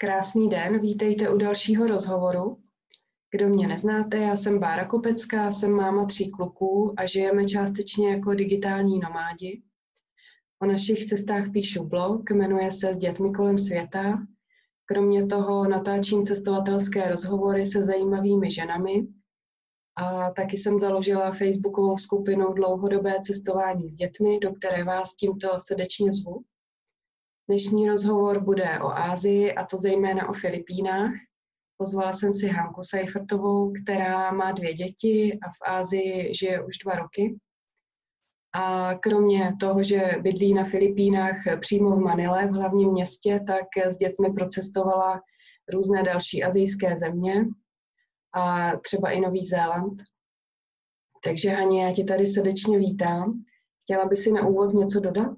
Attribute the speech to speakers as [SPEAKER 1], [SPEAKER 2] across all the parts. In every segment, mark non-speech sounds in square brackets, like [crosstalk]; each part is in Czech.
[SPEAKER 1] Krásný den, vítejte u dalšího rozhovoru. Kdo mě neznáte, já jsem Bára Kopecká, jsem máma tří kluků a žijeme částečně jako digitální nomádi. O našich cestách píšu blog, jmenuje se S dětmi kolem světa. Kromě toho natáčím cestovatelské rozhovory se zajímavými ženami a taky jsem založila facebookovou skupinu Dlouhodobé cestování s dětmi, do které vás tímto srdečně zvu. Dnešní rozhovor bude o Ázii, a to zejména o Filipínách. Pozvala jsem si Hanku Seifertovou, která má dvě děti a v Ázii žije už dva roky. A kromě toho, že bydlí na Filipínách přímo v Manile, v hlavním městě, tak s dětmi procestovala různé další azijské země a třeba i Nový Zéland. Takže Hani, já tě tady srdečně vítám. Chtěla by si na úvod něco dodat?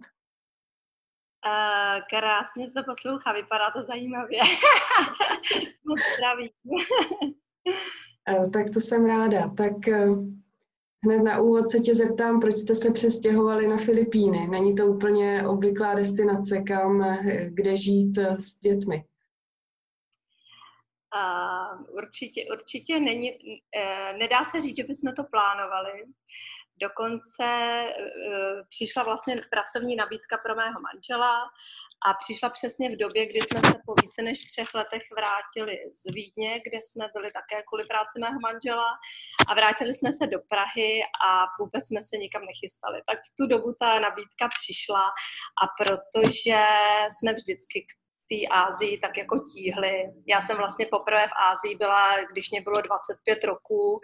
[SPEAKER 2] Uh, krásně to poslouchá, vypadá to zajímavě. [laughs] Moc zdraví.
[SPEAKER 1] uh, tak to jsem ráda. Tak uh, hned na úvod se tě zeptám, proč jste se přestěhovali na Filipíny. Není to úplně obvyklá destinace, kam, kde žít s dětmi?
[SPEAKER 2] Uh, určitě, určitě není, uh, nedá se říct, že bychom to plánovali. Dokonce uh, přišla vlastně pracovní nabídka pro mého manžela a přišla přesně v době, kdy jsme se po více než třech letech vrátili z Vídně, kde jsme byli také kvůli práci mého manžela a vrátili jsme se do Prahy a vůbec jsme se nikam nechystali. Tak v tu dobu ta nabídka přišla a protože jsme vždycky k té Ázii tak jako tíhli. Já jsem vlastně poprvé v Ázii byla, když mě bylo 25 roků,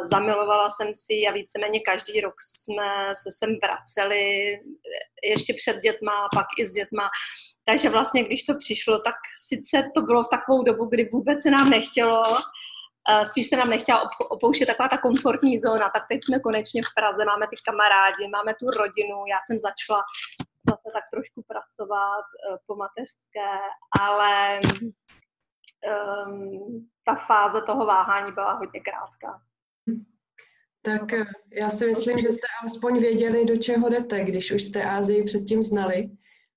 [SPEAKER 2] zamilovala jsem si a víceméně každý rok jsme se sem vraceli, ještě před dětma, pak i s dětma. Takže vlastně, když to přišlo, tak sice to bylo v takovou dobu, kdy vůbec se nám nechtělo, spíš se nám nechtěla opouštět taková ta komfortní zóna, tak teď jsme konečně v Praze, máme ty kamarádi, máme tu rodinu, já jsem začala zase tak trošku pracovat uh, po mateřské, ale um, ta fáze toho váhání byla hodně krátká.
[SPEAKER 1] Tak eh, já si myslím, že jste alespoň věděli, do čeho jdete, když už jste Ázii předtím znali,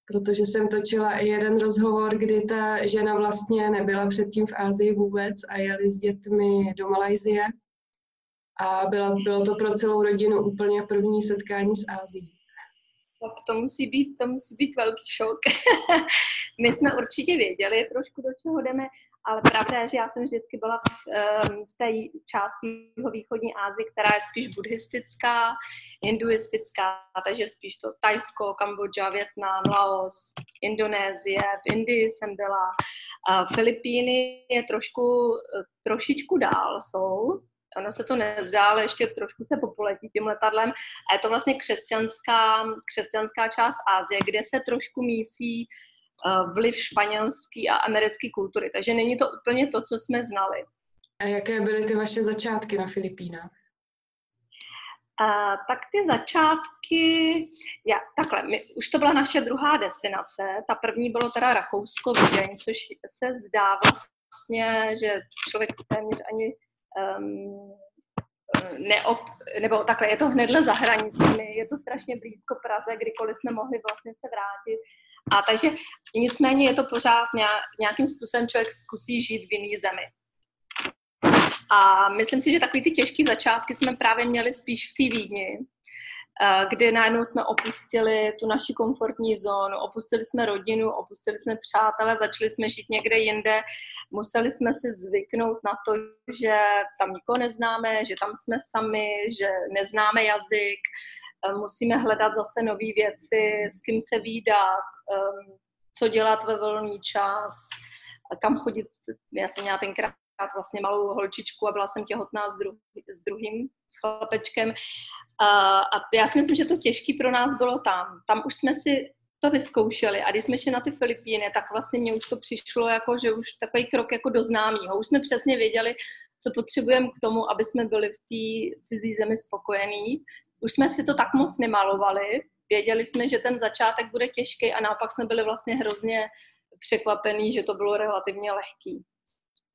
[SPEAKER 1] protože jsem točila i jeden rozhovor, kdy ta žena vlastně nebyla předtím v Ázii vůbec a jeli s dětmi do Malajzie a byla, bylo to pro celou rodinu úplně první setkání s Ázií.
[SPEAKER 2] Tak to musí být, to musí být velký šok. [laughs] My jsme určitě věděli trošku, do čeho jdeme, ale pravda je, že já jsem vždycky byla v, ehm, v té části východní Asie, která je spíš buddhistická, hinduistická, takže spíš to Tajsko, Kambodža, Větnam, Laos, Indonésie, v Indii jsem byla. Filipíny je trošku, eh, trošičku dál jsou, ono se to nezdá, ale ještě trošku se popoletí tím letadlem. A je to vlastně křesťanská, křesťanská část Ázie, kde se trošku mísí uh, vliv španělský a americké kultury. Takže není to úplně to, co jsme znali.
[SPEAKER 1] A jaké byly ty vaše začátky na Filipínách?
[SPEAKER 2] Uh, tak ty začátky, já, takhle, my, už to byla naše druhá destinace, ta první bylo teda Rakousko, Vídeň, což se zdá vlastně, že člověk téměř ani um, neop, nebo takhle, je to hnedle za hranicemi, je to strašně blízko Praze, kdykoliv jsme mohli vlastně se vrátit. A takže nicméně je to pořád nějakým způsobem člověk zkusí žít v jiné zemi. A myslím si, že takový ty těžké začátky jsme právě měli spíš v té Vídni, Eh, kdy najednou jsme opustili tu naši komfortní zónu, opustili jsme rodinu, opustili jsme přátelé, začali jsme žít někde jinde, museli jsme si zvyknout na to, že tam nikoho neznáme, že tam jsme sami, že neznáme jazyk, musíme hledat zase nové věci, s kým se výdat, eh, co dělat ve volný čas, kam chodit. Já jsem měla tenkrát vlastně malou holčičku a byla jsem těhotná s, dru- s druhým, s chlapečkem. A, já si myslím, že to těžké pro nás bylo tam. Tam už jsme si to vyzkoušeli a když jsme šli na ty Filipíny, tak vlastně mně už to přišlo jako, že už takový krok jako do známého. Už jsme přesně věděli, co potřebujeme k tomu, aby jsme byli v té cizí zemi spokojení. Už jsme si to tak moc nemalovali, věděli jsme, že ten začátek bude těžký a naopak jsme byli vlastně hrozně překvapení, že to bylo relativně lehký.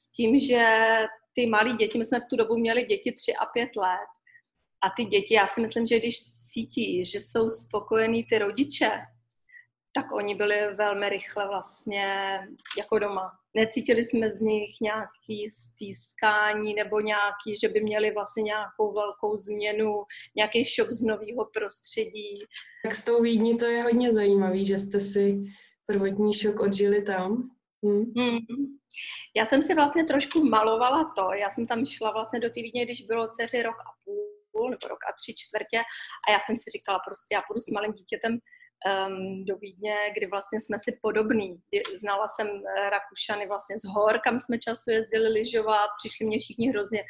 [SPEAKER 2] S tím, že ty malí děti, my jsme v tu dobu měli děti 3 a 5 let, a ty děti, já si myslím, že když cítí, že jsou spokojení ty rodiče, tak oni byli velmi rychle vlastně jako doma. Necítili jsme z nich nějaký stýskání nebo nějaký, že by měli vlastně nějakou velkou změnu, nějaký šok z nového prostředí.
[SPEAKER 1] Tak s tou Vídní to je hodně zajímavý, že jste si prvotní šok odžili tam.
[SPEAKER 2] Hmm. Hmm. Já jsem si vlastně trošku malovala to. Já jsem tam šla vlastně do té Vídně, když bylo dceři rok a půl nebo rok a tři čtvrtě a já jsem si říkala prostě, já půjdu s malým dítětem um, do Vídně, kdy vlastně jsme si podobní. Znala jsem eh, Rakušany vlastně z hor, kam jsme často jezdili lyžovat, přišli mě všichni hrozně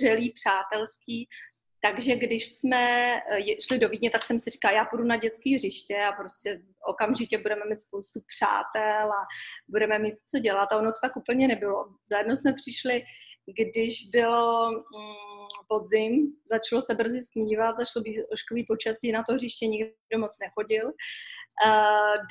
[SPEAKER 2] řelí, přátelský. Takže když jsme eh, šli do Vídně, tak jsem si říkala, já půjdu na dětské hřiště a prostě okamžitě budeme mít spoustu přátel a budeme mít co dělat. A ono to tak úplně nebylo. Zajedno jsme přišli, když bylo mm, podzim, začalo se brzy snívat, začalo být ošklivý počasí, na to hřiště nikdo moc nechodil.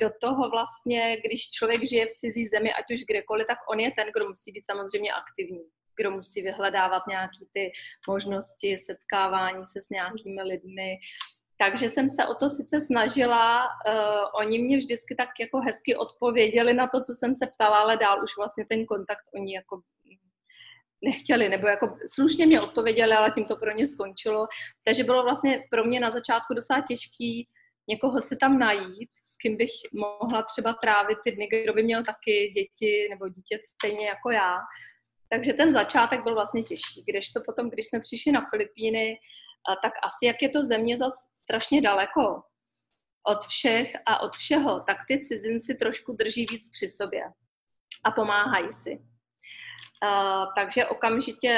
[SPEAKER 2] Do toho vlastně, když člověk žije v cizí zemi, ať už kdekoliv, tak on je ten, kdo musí být samozřejmě aktivní kdo musí vyhledávat nějaké ty možnosti setkávání se s nějakými lidmi. Takže jsem se o to sice snažila, uh, oni mě vždycky tak jako hezky odpověděli na to, co jsem se ptala, ale dál už vlastně ten kontakt oni jako nechtěli, nebo jako slušně mě odpověděli, ale tím to pro ně skončilo. Takže bylo vlastně pro mě na začátku docela těžký někoho si tam najít, s kým bych mohla třeba trávit ty dny, kdo by měl taky děti nebo dítě stejně jako já. Takže ten začátek byl vlastně těžší. Když to potom, když jsme přišli na Filipíny, tak asi jak je to země zas strašně daleko od všech a od všeho, tak ty cizinci trošku drží víc při sobě a pomáhají si. Uh, takže okamžitě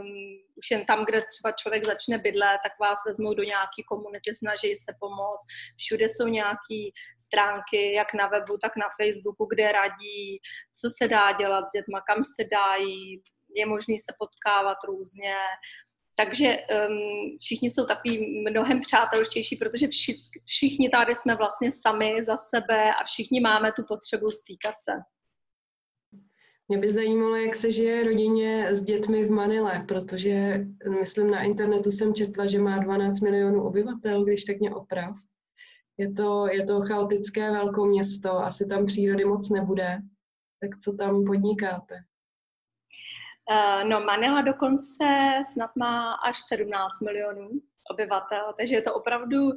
[SPEAKER 2] um, už jen tam, kde třeba člověk začne bydlet, tak vás vezmou do nějaké komunity, snaží se pomoct. Všude jsou nějaké stránky, jak na webu, tak na Facebooku, kde radí, co se dá dělat s dětma, kam se dá jít, je možné se potkávat různě. Takže um, všichni jsou takový mnohem přátelštější, protože všichni, všichni tady jsme vlastně sami za sebe a všichni máme tu potřebu stýkat se.
[SPEAKER 1] Mě by zajímalo, jak se žije rodině s dětmi v Manile, protože myslím na internetu jsem četla, že má 12 milionů obyvatel, když tak mě oprav. Je to, je to chaotické velké město, asi tam přírody moc nebude. Tak co tam podnikáte?
[SPEAKER 2] Uh, no, Manila dokonce snad má až 17 milionů obyvatel, takže je to opravdu,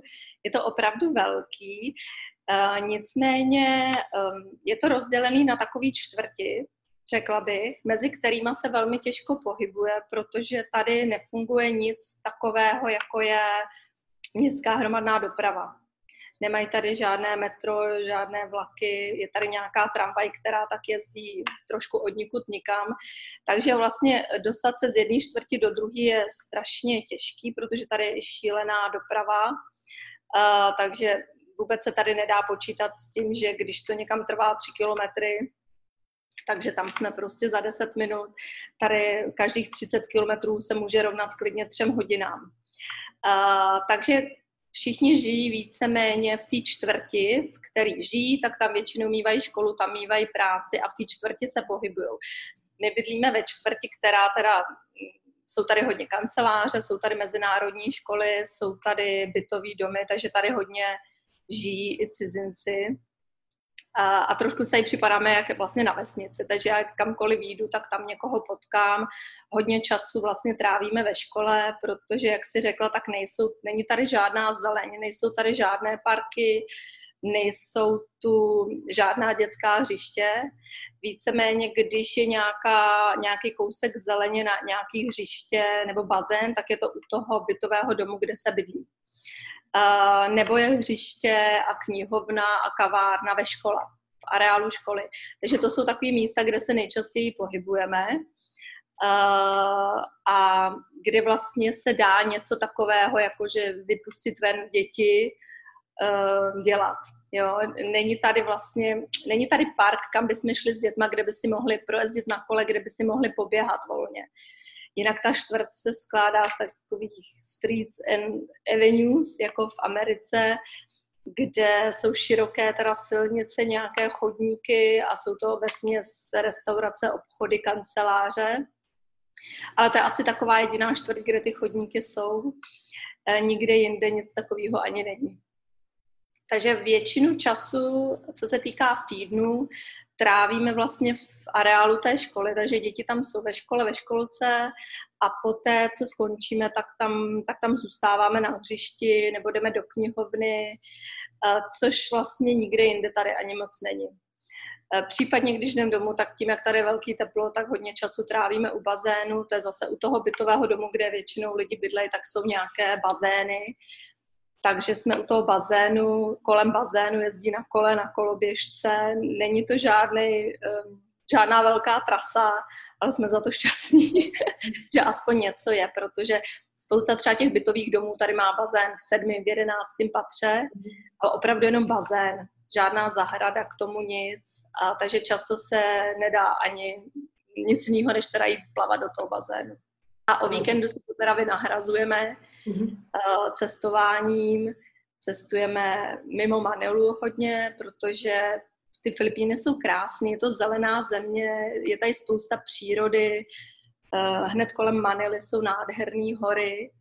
[SPEAKER 2] je to opravdu velký. Uh, nicméně um, je to rozdělený na takový čtvrti, řekla bych, mezi kterými se velmi těžko pohybuje, protože tady nefunguje nic takového, jako je městská hromadná doprava. Nemají tady žádné metro, žádné vlaky, je tady nějaká tramvaj, která tak jezdí trošku od nikud nikam. Takže vlastně dostat se z jedné čtvrti do druhé je strašně těžký, protože tady je šílená doprava. Uh, takže vůbec se tady nedá počítat s tím, že když to někam trvá tři kilometry, takže tam jsme prostě za 10 minut. Tady každých 30 kilometrů se může rovnat klidně třem hodinám. Uh, takže všichni žijí víceméně v té čtvrti, v který žijí, tak tam většinou mývají školu, tam mývají práci a v té čtvrti se pohybují. My bydlíme ve čtvrti, která teda jsou tady hodně kanceláře, jsou tady mezinárodní školy, jsou tady bytové domy, takže tady hodně žijí i cizinci a, a trošku se připadáme jak vlastně na vesnici, takže já kamkoliv výjdu, tak tam někoho potkám. Hodně času vlastně trávíme ve škole, protože, jak si řekla, tak nejsou, není tady žádná zeleň, nejsou tady žádné parky, nejsou tu žádná dětská hřiště. Víceméně, když je nějaká, nějaký kousek zeleně na nějaký hřiště nebo bazén, tak je to u toho bytového domu, kde se bydlí nebo je hřiště a knihovna a kavárna ve škole, v areálu školy. Takže to jsou takové místa, kde se nejčastěji pohybujeme a kde vlastně se dá něco takového, jako že vypustit ven děti, dělat. Jo? Není tady vlastně, není tady park, kam bychom šli s dětma, kde by si mohli projezdit na kole, kde by si mohli poběhat volně. Jinak ta čtvrt se skládá z takových streets and avenues, jako v Americe, kde jsou široké teda silnice, nějaké chodníky a jsou to ve směs restaurace, obchody, kanceláře. Ale to je asi taková jediná čtvrt, kde ty chodníky jsou. E, nikde jinde nic takového ani není. Takže většinu času, co se týká v týdnu, trávíme vlastně v areálu té školy, takže děti tam jsou ve škole, ve školce a poté, co skončíme, tak tam, tak tam zůstáváme na hřišti nebo jdeme do knihovny, což vlastně nikde jinde tady ani moc není. Případně, když jdeme domů, tak tím, jak tady je velký teplo, tak hodně času trávíme u bazénu. To je zase u toho bytového domu, kde většinou lidi bydlejí, tak jsou nějaké bazény. Takže jsme u toho bazénu, kolem bazénu jezdí na kole, na koloběžce. Není to žádný, um, žádná velká trasa, ale jsme za to šťastní, [laughs] že aspoň něco je, protože spousta třeba těch bytových domů tady má bazén v sedmi, v jedenáctém patře, ale opravdu jenom bazén, žádná zahrada k tomu nic, a takže často se nedá ani nic jiného, než teda jít plavat do toho bazénu. A o víkendu se to teda vynahrazujeme mm-hmm. cestováním, cestujeme mimo Manilu hodně, protože ty Filipíny jsou krásné, je to zelená země, je tady spousta přírody, eh, hned kolem Manily jsou nádherné hory.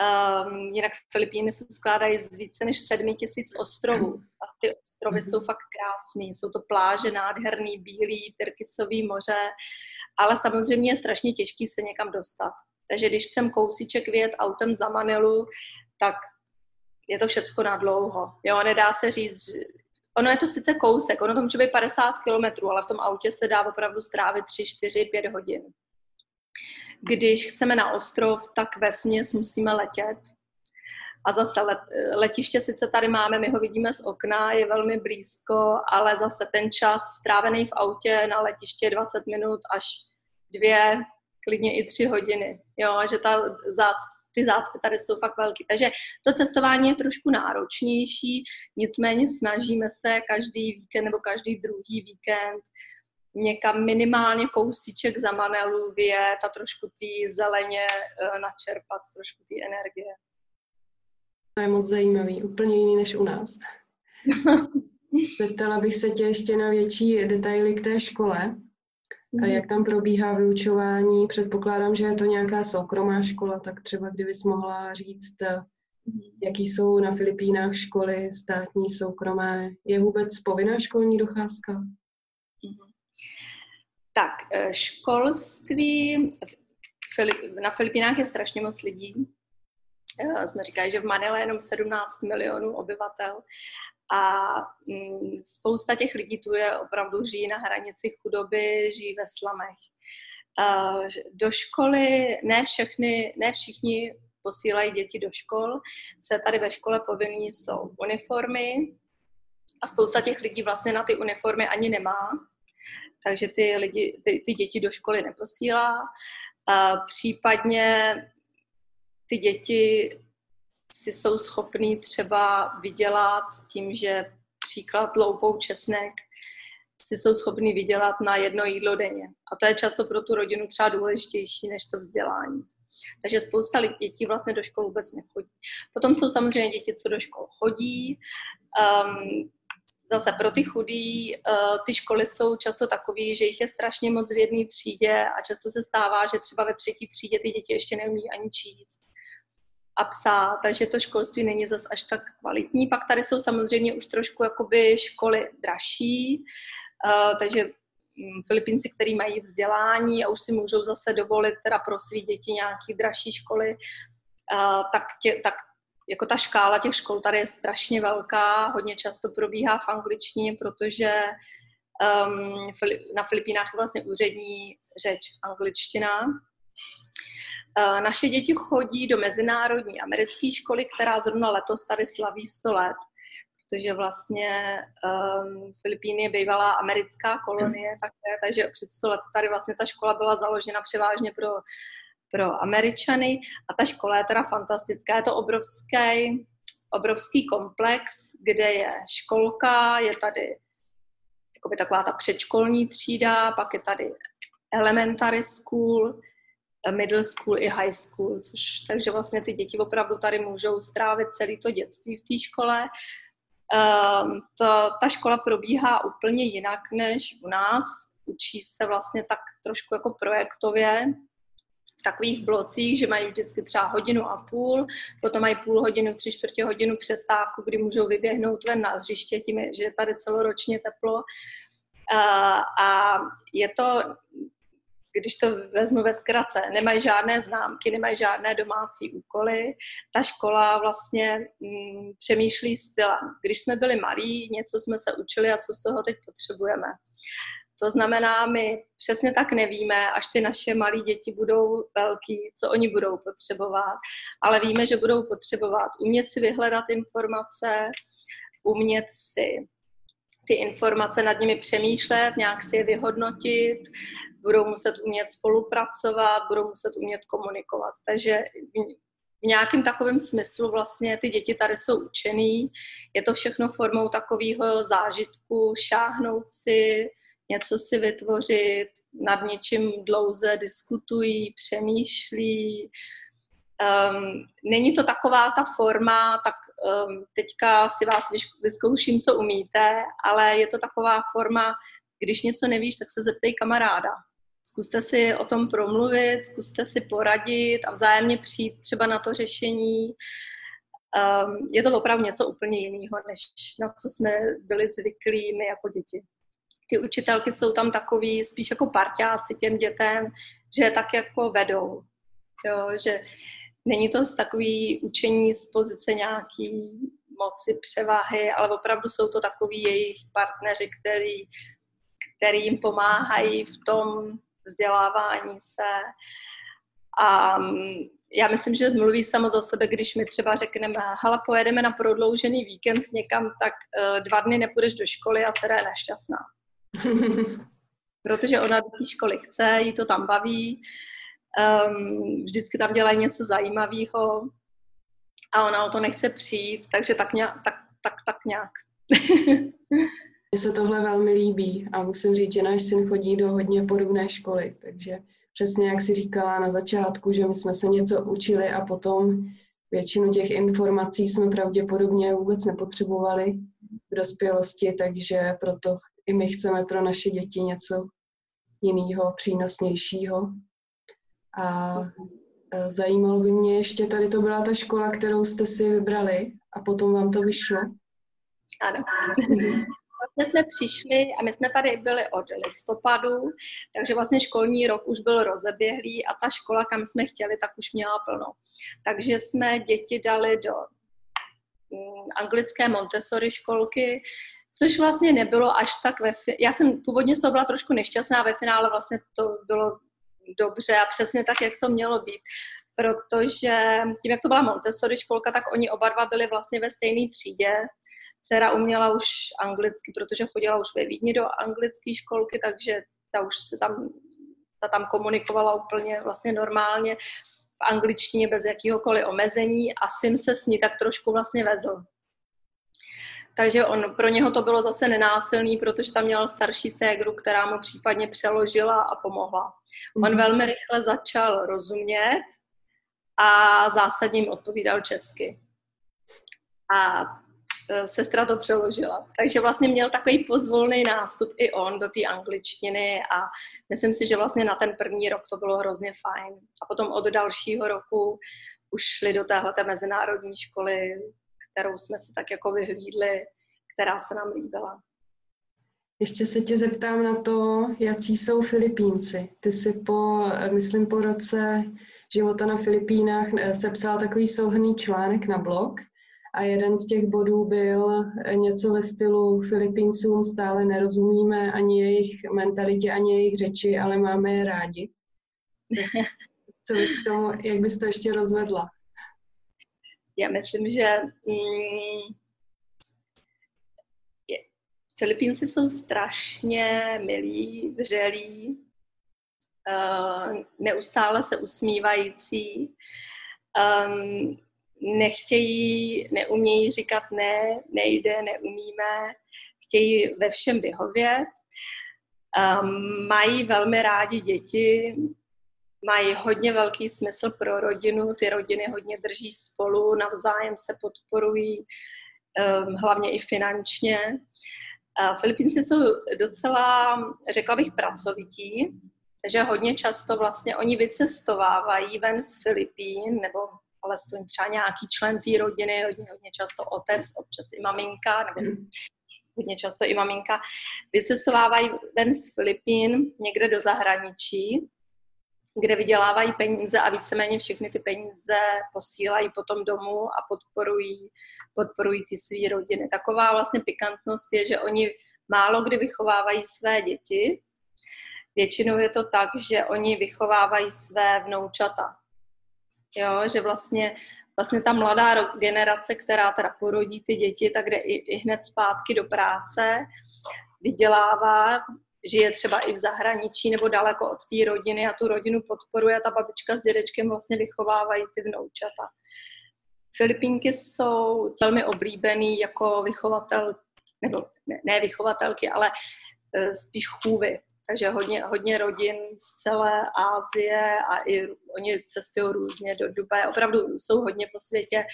[SPEAKER 2] Um, jinak Filipíny se skládají z více než sedmi tisíc ostrovů. A ty ostrovy jsou fakt krásné. Jsou to pláže nádherný, bílý, tyrkysový moře, ale samozřejmě je strašně těžký se někam dostat. Takže když chcem kousíček vyjet autem za Manilu, tak je to všecko na dlouho. Jo, nedá se říct, že ono je to sice kousek, ono to může být 50 kilometrů, ale v tom autě se dá opravdu strávit 3, 4, 5 hodin. Když chceme na ostrov, tak ve směs musíme letět. A zase let, letiště sice tady máme, my ho vidíme z okna, je velmi blízko, ale zase ten čas strávený v autě na letiště je 20 minut až dvě, klidně i tři hodiny. Jo, že ta zác, ty zácpy tady jsou fakt velký. Takže to cestování je trošku náročnější, nicméně snažíme se každý víkend nebo každý druhý víkend někam minimálně kousíček za Manelu vyjet a trošku ty zeleně uh, načerpat, trošku ty energie.
[SPEAKER 1] To je moc zajímavý, úplně jiný než u nás. [laughs] Zeptala bych se tě ještě na větší detaily k té škole. A jak tam probíhá vyučování? Předpokládám, že je to nějaká soukromá škola, tak třeba kdybys mohla říct, eh, jaký jsou na Filipínách školy státní, soukromé. Je vůbec povinná školní docházka? Mhm.
[SPEAKER 2] Tak, eh, školství na Filipínách je strašně moc lidí. Jsme říkali, že v Manile je jenom 17 milionů obyvatel a mm, spousta těch lidí tu je opravdu žijí na hranici chudoby, žijí ve slamech. Do školy ne všechny, ne všichni posílají děti do škol. Co je tady ve škole povinný, jsou uniformy a spousta těch lidí vlastně na ty uniformy ani nemá takže ty, lidi, ty, ty děti do školy neposílá. Případně ty děti si jsou schopný třeba vydělat tím, že příklad loupou česnek, si jsou schopný vydělat na jedno jídlo denně. A to je často pro tu rodinu třeba důležitější než to vzdělání. Takže spousta dětí vlastně do školy vůbec nechodí. Potom jsou samozřejmě děti, co do škol chodí. Um, zase pro ty chudí uh, ty školy jsou často takové, že jich je strašně moc v jedné třídě a často se stává, že třeba ve třetí třídě ty děti ještě neumí ani číst a psát, takže to školství není zas až tak kvalitní. Pak tady jsou samozřejmě už trošku jakoby školy dražší, uh, takže um, Filipinci, který mají vzdělání a už si můžou zase dovolit teda pro své děti nějaké dražší školy, uh, tak, tě, tak jako ta škála těch škol tady je strašně velká, hodně často probíhá v angličtině, protože um, na Filipínách je vlastně úřední řeč angličtina. Uh, naše děti chodí do mezinárodní americké školy, která zrovna letos tady slaví 100 let, protože vlastně um, Filipíny je bývalá americká kolonie také, takže před 100 let tady vlastně ta škola byla založena převážně pro pro Američany a ta škola je teda fantastická. Je to obrovský, obrovský komplex, kde je školka, je tady jakoby taková ta předškolní třída, pak je tady elementary school, middle school i high school, což takže vlastně ty děti opravdu tady můžou strávit celé to dětství v té škole. Um, to, ta škola probíhá úplně jinak než u nás. Učí se vlastně tak trošku jako projektově, v takových blocích, že mají vždycky třeba hodinu a půl, potom mají půl hodinu, tři čtvrtě hodinu přestávku, kdy můžou vyběhnout ven na hřiště, tím je, že je tady celoročně teplo. A je to když to vezmu ve zkratce, nemají žádné známky, nemají žádné domácí úkoly. Ta škola vlastně mm, přemýšlí stylem. Když jsme byli malí, něco jsme se učili a co z toho teď potřebujeme. To znamená, my přesně tak nevíme, až ty naše malí děti budou velký, co oni budou potřebovat, ale víme, že budou potřebovat umět si vyhledat informace, umět si ty informace nad nimi přemýšlet, nějak si je vyhodnotit, budou muset umět spolupracovat, budou muset umět komunikovat. Takže v nějakém takovém smyslu vlastně ty děti tady jsou učený. Je to všechno formou takového zážitku, šáhnout si, něco si vytvořit, nad něčím dlouze diskutují, přemýšlí. Um, není to taková ta forma, tak um, teďka si vás vyzkouším, co umíte, ale je to taková forma, když něco nevíš, tak se zeptej kamaráda. Zkuste si o tom promluvit, zkuste si poradit a vzájemně přijít třeba na to řešení. Um, je to opravdu něco úplně jiného, než na co jsme byli zvyklí my jako děti. Ty učitelky jsou tam takový spíš jako parťáci těm dětem, že tak jako vedou. Jo, že není to z takový učení z pozice nějaký moci, převahy, ale opravdu jsou to takový jejich partneři, který, který jim pomáhají v tom vzdělávání se. A mm, já myslím, že mluví samo za sebe, když mi třeba řekneme, hala, pojedeme na prodloužený víkend někam, tak uh, dva dny nepůjdeš do školy a teda je nešťastná. [laughs] Protože ona do té školy chce, jí to tam baví, um, vždycky tam dělají něco zajímavého a ona o to nechce přijít, takže tak nějak. Tak, tak, tak nějak. [laughs]
[SPEAKER 1] Mně se tohle velmi líbí a musím říct, že náš syn chodí do hodně podobné školy, takže přesně jak si říkala na začátku, že my jsme se něco učili a potom většinu těch informací jsme pravděpodobně vůbec nepotřebovali v dospělosti, takže proto i my chceme pro naše děti něco jiného, přínosnějšího. A e, zajímalo by mě ještě, tady to byla ta škola, kterou jste si vybrali a potom vám to vyšlo?
[SPEAKER 2] Ano. Vlastně jsme přišli a my jsme tady byli od listopadu, takže vlastně školní rok už byl rozeběhlý a ta škola, kam jsme chtěli, tak už měla plno. Takže jsme děti dali do mm, anglické Montessori školky, což vlastně nebylo až tak ve... Já jsem původně z toho byla trošku nešťastná, ve finále vlastně to bylo dobře a přesně tak, jak to mělo být. Protože tím, jak to byla Montessori školka, tak oni oba dva byli vlastně ve stejné třídě. Dcera uměla už anglicky, protože chodila už ve Vídni do anglické školky, takže ta už se tam, ta tam komunikovala úplně vlastně normálně v angličtině bez jakýhokoliv omezení a syn se s ní tak trošku vlastně vezl takže on, pro něho to bylo zase nenásilný, protože tam měl starší ségru, která mu případně přeložila a pomohla. On mhm. velmi rychle začal rozumět a zásadně jim odpovídal česky. A e, sestra to přeložila. Takže vlastně měl takový pozvolný nástup i on do té angličtiny a myslím si, že vlastně na ten první rok to bylo hrozně fajn. A potom od dalšího roku už šli do téhle mezinárodní školy kterou jsme si tak jako vyhlídli, která se nám líbila.
[SPEAKER 1] Ještě se tě zeptám na to, jaký jsou Filipínci. Ty jsi po, myslím, po roce života na Filipínách eh, sepsal takový souhrný článek na blog a jeden z těch bodů byl něco ve stylu Filipíncům stále nerozumíme ani jejich mentalitě, ani jejich řeči, ale máme je rádi. [laughs] Co bys k tomu, jak bys to ještě rozvedla?
[SPEAKER 2] Já myslím, že mm, je, Filipínci jsou strašně milí, vřelí, uh, neustále se usmívající, um, nechtějí, neumějí říkat ne, nejde, neumíme, chtějí ve všem vyhovět, um, mají velmi rádi děti, mají hodně velký smysl pro rodinu, ty rodiny hodně drží spolu, navzájem se podporují, um, hlavně i finančně. Filipínci jsou docela, řekla bych, pracovití. Takže hodně často vlastně oni vycestovávají ven z Filipín, nebo alespoň třeba nějaký člen té rodiny, hodně, hodně často otec, občas i maminka, nebo hodně často i maminka, vycestovávají ven z Filipín někde do zahraničí, kde vydělávají peníze a víceméně všechny ty peníze posílají potom domů a podporují, podporují ty své rodiny. Taková vlastně pikantnost je, že oni málo kdy vychovávají své děti. Většinou je to tak, že oni vychovávají své vnoučata. Jo, že vlastně, vlastně ta mladá generace, která teda porodí ty děti, tak jde i, i hned zpátky do práce, vydělává, žije třeba i v zahraničí nebo daleko od té rodiny a tu rodinu podporuje a ta babička s dědečkem vlastně vychovávají ty vnoučata. Filipínky jsou velmi oblíbený jako vychovatel, nebo ne, ne vychovatelky, ale e, spíš chůvy. Takže hodně, hodně rodin z celé Ázie a i oni cestují různě do Dubaje. Opravdu jsou hodně po světě,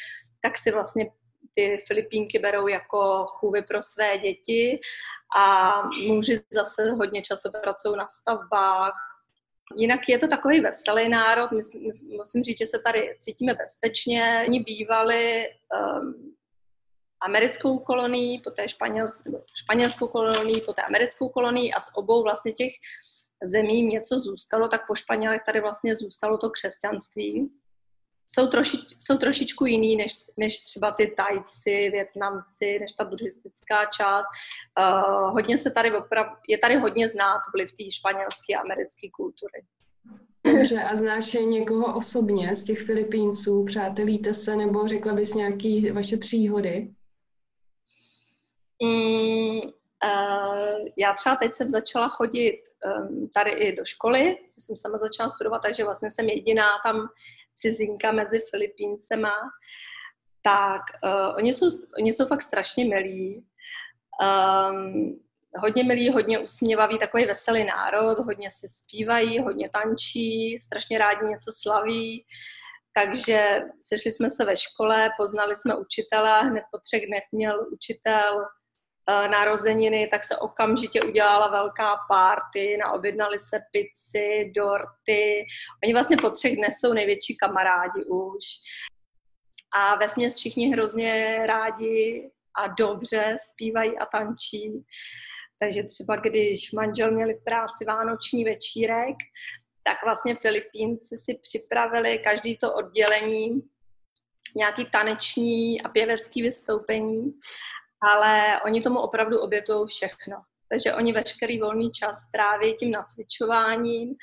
[SPEAKER 2] tak si vlastně ty Filipínky berou jako chůvy pro své děti a muži zase hodně často pracují na stavbách. Jinak je to takový veselý národ, myslím, musím říct, že se tady cítíme bezpečně. Oni bývali um, americkou kolonií, poté španěls, španělskou kolonií, poté americkou kolonií a z obou vlastně těch zemí něco zůstalo, tak po Španělech tady vlastně zůstalo to křesťanství jsou, troši, jsou trošičku jiný než, než třeba ty Tajci, Větnamci, než ta buddhistická část. Uh, hodně se tady oprav, je tady hodně znát vliv té španělské a americké kultury.
[SPEAKER 1] Dobře, a znáš někoho osobně z těch Filipínců? Přátelíte se nebo řekla bys nějaké vaše příhody?
[SPEAKER 2] Mm, uh, já třeba teď jsem začala chodit um, tady i do školy, jsem sama začala studovat, takže vlastně jsem jediná tam cizinka mezi Filipíncema, tak uh, oni, jsou, oni jsou fakt strašně milí. Um, hodně milí, hodně usměvavý, takový veselý národ, hodně si zpívají, hodně tančí, strašně rádi něco slaví. Takže sešli jsme se ve škole, poznali jsme učitele, hned po třech dnech měl učitel narozeniny, tak se okamžitě udělala velká party, naobjednali se pici, dorty. Oni vlastně po třech dnech jsou největší kamarádi už. A ve směs všichni hrozně rádi a dobře zpívají a tančí. Takže třeba když manžel měli v práci vánoční večírek, tak vlastně Filipínci si připravili každý to oddělení nějaký taneční a pěvecký vystoupení ale oni tomu opravdu obětují všechno. Takže oni veškerý volný čas tráví tím nacvičováním,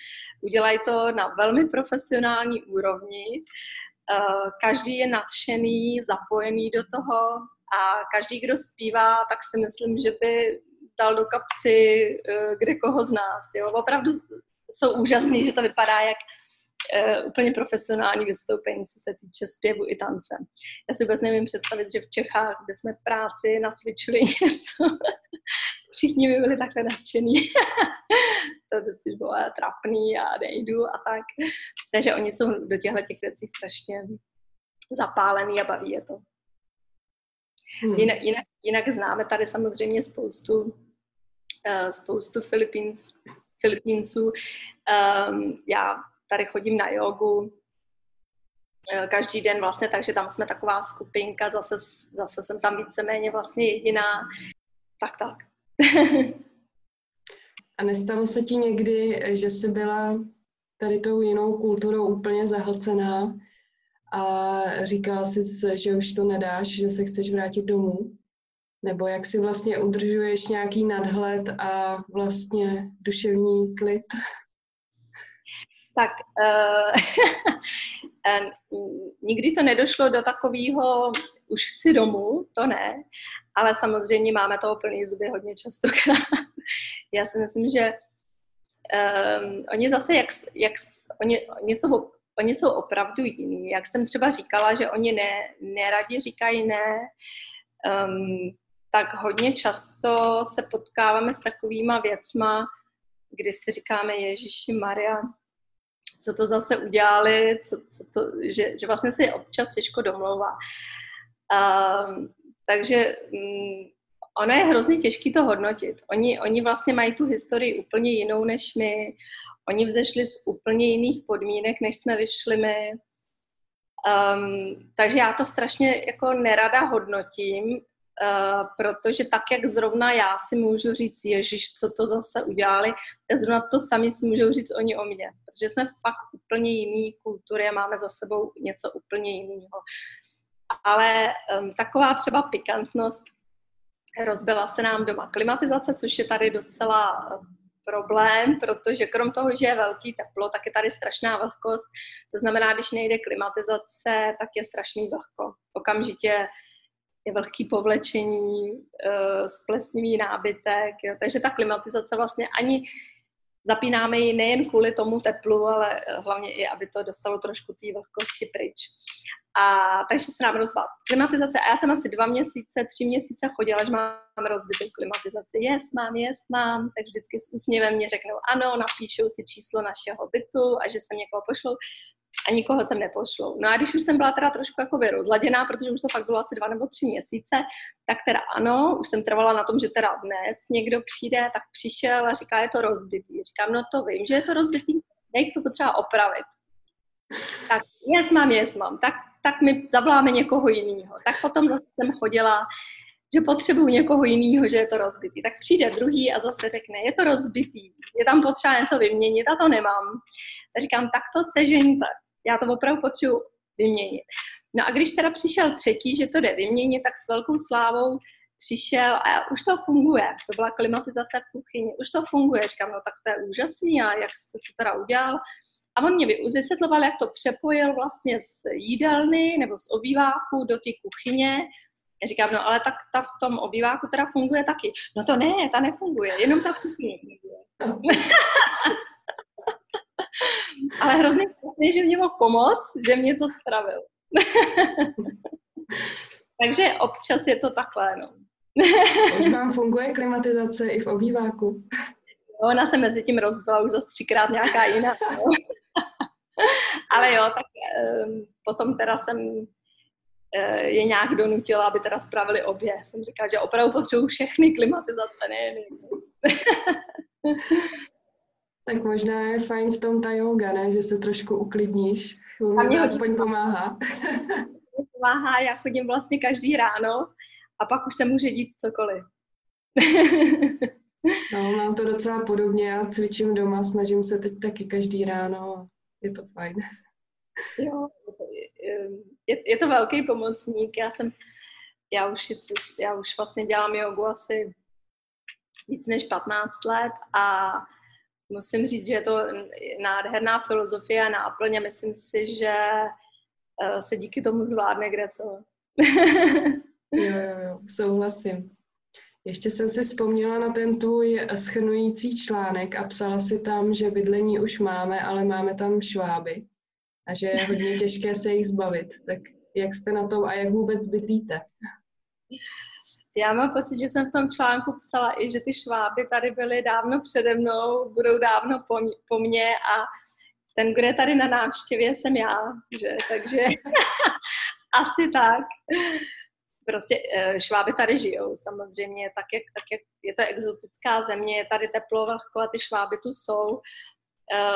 [SPEAKER 2] udělají to na velmi profesionální úrovni, eh, každý je nadšený, zapojený do toho a každý, kdo zpívá, tak si myslím, že by dal do kapsy eh, kde koho z nás. Jo? Opravdu jsou úžasný, že to vypadá jak uh, úplně profesionální vystoupení, co se týče zpěvu i tance. Já si vůbec nevím představit, že v Čechách, kde jsme v práci nacvičili [laughs] něco, všichni by byli takhle nadšení. [laughs] to by spíš bylo trapný a nejdu a tak. Takže oni jsou do těchto těch věcí strašně zapálený a baví je to. Hmm. Jinak, jinak, jinak známe tady samozřejmě spoustu, uh, spoustu Filipínc, Filipínců. Um, já tady chodím na jogu eh, každý den vlastně, takže tam jsme taková skupinka, zase, zase jsem tam víceméně vlastně jediná. Tak, tak. [laughs]
[SPEAKER 1] A nestalo se ti někdy, že jsi byla tady tou jinou kulturou úplně zahlcená a říkala jsi, že už to nedáš, že se chceš vrátit domů? Nebo jak si vlastně udržuješ nějaký nadhled a vlastně duševní klid? [laughs]
[SPEAKER 2] tak [laughs] uh, nikdy to nedošlo do takového, už chci domů, to ne, ale samozřejmě máme toho plný zuby hodně často. [laughs] Já si myslím, že um, oni zase, jak, jak oni, oni, jsou, oni jsou opravdu jiní. Jak jsem třeba říkala, že oni ne, neradi říkají ne, um, tak hodně často se potkáváme s takovýma věcma, kdy si říkáme Ježíši Maria, co to zase udělali, co, co to, že, že vlastně se občas těžko domlouvá. Um, takže um, ono je hrozně těžké to hodnotit. Oni, oni vlastně mají tu historii úplně jinou než my. Oni vzešli z úplně jiných podmínek, než jsme vyšli my. Um, takže já to strašně jako nerada hodnotím, uh, protože tak, jak zrovna já si můžu říct, Ježíš, co to zase udělali, tak zrovna to sami si můžou říct oni o mě. Protože jsme fakt úplně jiný kultury a máme za sebou něco úplně jiného. Ale um, taková třeba pikantnost, rozbila se nám doma klimatizace, což je tady docela problém, protože krom toho, že je velký teplo, tak je tady strašná vlhkost. To znamená, když nejde klimatizace, tak je strašný vlhko. Okamžitě je vlhký povlečení, uh, splesnivý nábytek, jo. takže ta klimatizace vlastně ani zapínáme ji nejen kvůli tomu teplu, ale hlavně i, aby to dostalo trošku té vlhkosti pryč. A takže se nám rozbila klimatizace a já jsem asi dva měsíce, tři měsíce chodila, že mám rozbitou klimatizaci. Yes, mám, yes, mám. Tak vždycky s úsměvem mě řeknou ano, napíšou si číslo našeho bytu a že jsem někoho pošlou a nikoho jsem nepošlou. No a když už jsem byla teda trošku jako rozladěná, protože už to fakt bylo asi dva nebo tři měsíce, tak teda ano, už jsem trvala na tom, že teda dnes někdo přijde, tak přišel a říká, je to rozbitý. Říkám, no to vím, že je to rozbitý, jak to potřeba opravit. Tak yes, mám, yes, mám. Tak, tak mi zavoláme někoho jiného. Tak potom jsem chodila, že potřebuju někoho jiného, že je to rozbitý. Tak přijde druhý a zase řekne, je to rozbitý, je tam potřeba něco vyměnit a to nemám. Tak říkám, tak to sežeňte. Já to opravdu potřebuji vyměnit. No a když teda přišel třetí, že to jde vyměnit, tak s velkou slávou přišel a už to funguje. To byla klimatizace v kuchyni. Už to funguje. Říkám, no tak to je úžasný a jak jste to teda udělal. A on mě vysvětloval, jak to přepojil vlastně z jídelny nebo z obýváku do té kuchyně. Já říkám, no ale tak ta v tom obýváku teda funguje taky. No to ne, ta nefunguje, jenom ta kuchyně funguje. [laughs] ale hrozně krásně, že mě mohl pomoct, že mě to spravil. [laughs] Takže občas je to takhle, no.
[SPEAKER 1] Už vám funguje klimatizace i v obýváku?
[SPEAKER 2] No, ona se mezi tím rozbila už zase třikrát nějaká jiná. No. [laughs] Ale jo, tak um, potom teda jsem uh, je nějak donutila, aby teda spravili obě. Jsem říkala, že opravdu potřebuju všechny klimatizace, ne, ne. [laughs]
[SPEAKER 1] tak možná je fajn v tom ta yoga, ne? Že se trošku uklidníš. Mě to aspoň pomáhá.
[SPEAKER 2] pomáhá, já chodím vlastně každý ráno a pak už se může dít cokoliv. [laughs]
[SPEAKER 1] no, mám to docela podobně, já cvičím doma, snažím se teď taky každý ráno je to fajn.
[SPEAKER 2] Jo, je, je to velký pomocník. Já jsem, já už, já už vlastně dělám jogu asi víc než 15 let a musím říct, že je to nádherná filozofie a náplně. Myslím si, že eh, se díky tomu zvládne kde co. [laughs]
[SPEAKER 1] jo, jo, jo, souhlasím. Ještě jsem si vzpomněla na ten tvůj schrnující článek a psala si tam, že bydlení už máme, ale máme tam šváby a že je hodně těžké se jich zbavit. Tak jak jste na tom a jak vůbec bydlíte? [laughs]
[SPEAKER 2] Já mám pocit, že jsem v tom článku psala i, že ty šváby tady byly dávno přede mnou, budou dávno po, po mně a ten, kdo je tady na návštěvě, jsem já, že? takže [laughs] asi tak prostě eh, šváby tady žijou samozřejmě, tak jak, tak jak je to exotická země, je tady teplo, vlhko a ty šváby tu jsou.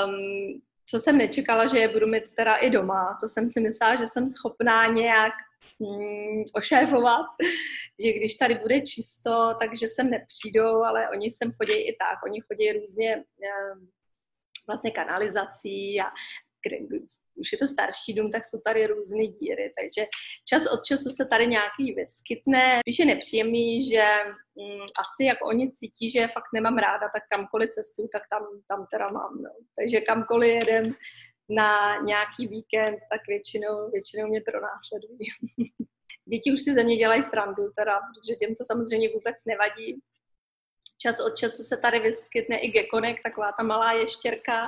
[SPEAKER 2] Um, co jsem nečekala, že je budu mít teda i doma. To jsem si myslela, že jsem schopná nějak mm, ošéfovat, [laughs] že když tady bude čisto, takže sem nepřijdou, ale oni sem chodí i tak. Oni chodí různě um, vlastně kanalizací a už je to starší dům, tak jsou tady různé díry, takže čas od času se tady nějaký vyskytne. Když je nepříjemný, že mm, asi jak oni cítí, že fakt nemám ráda, tak kamkoliv cestu, tak tam, tam teda mám. No. Takže kamkoliv jedem na nějaký víkend, tak většinou, většinou mě pronásledují. [laughs] Děti už si ze mě dělají strandu, teda, protože těm to samozřejmě vůbec nevadí. Čas od času se tady vyskytne i gekonek, taková ta malá ještěrka,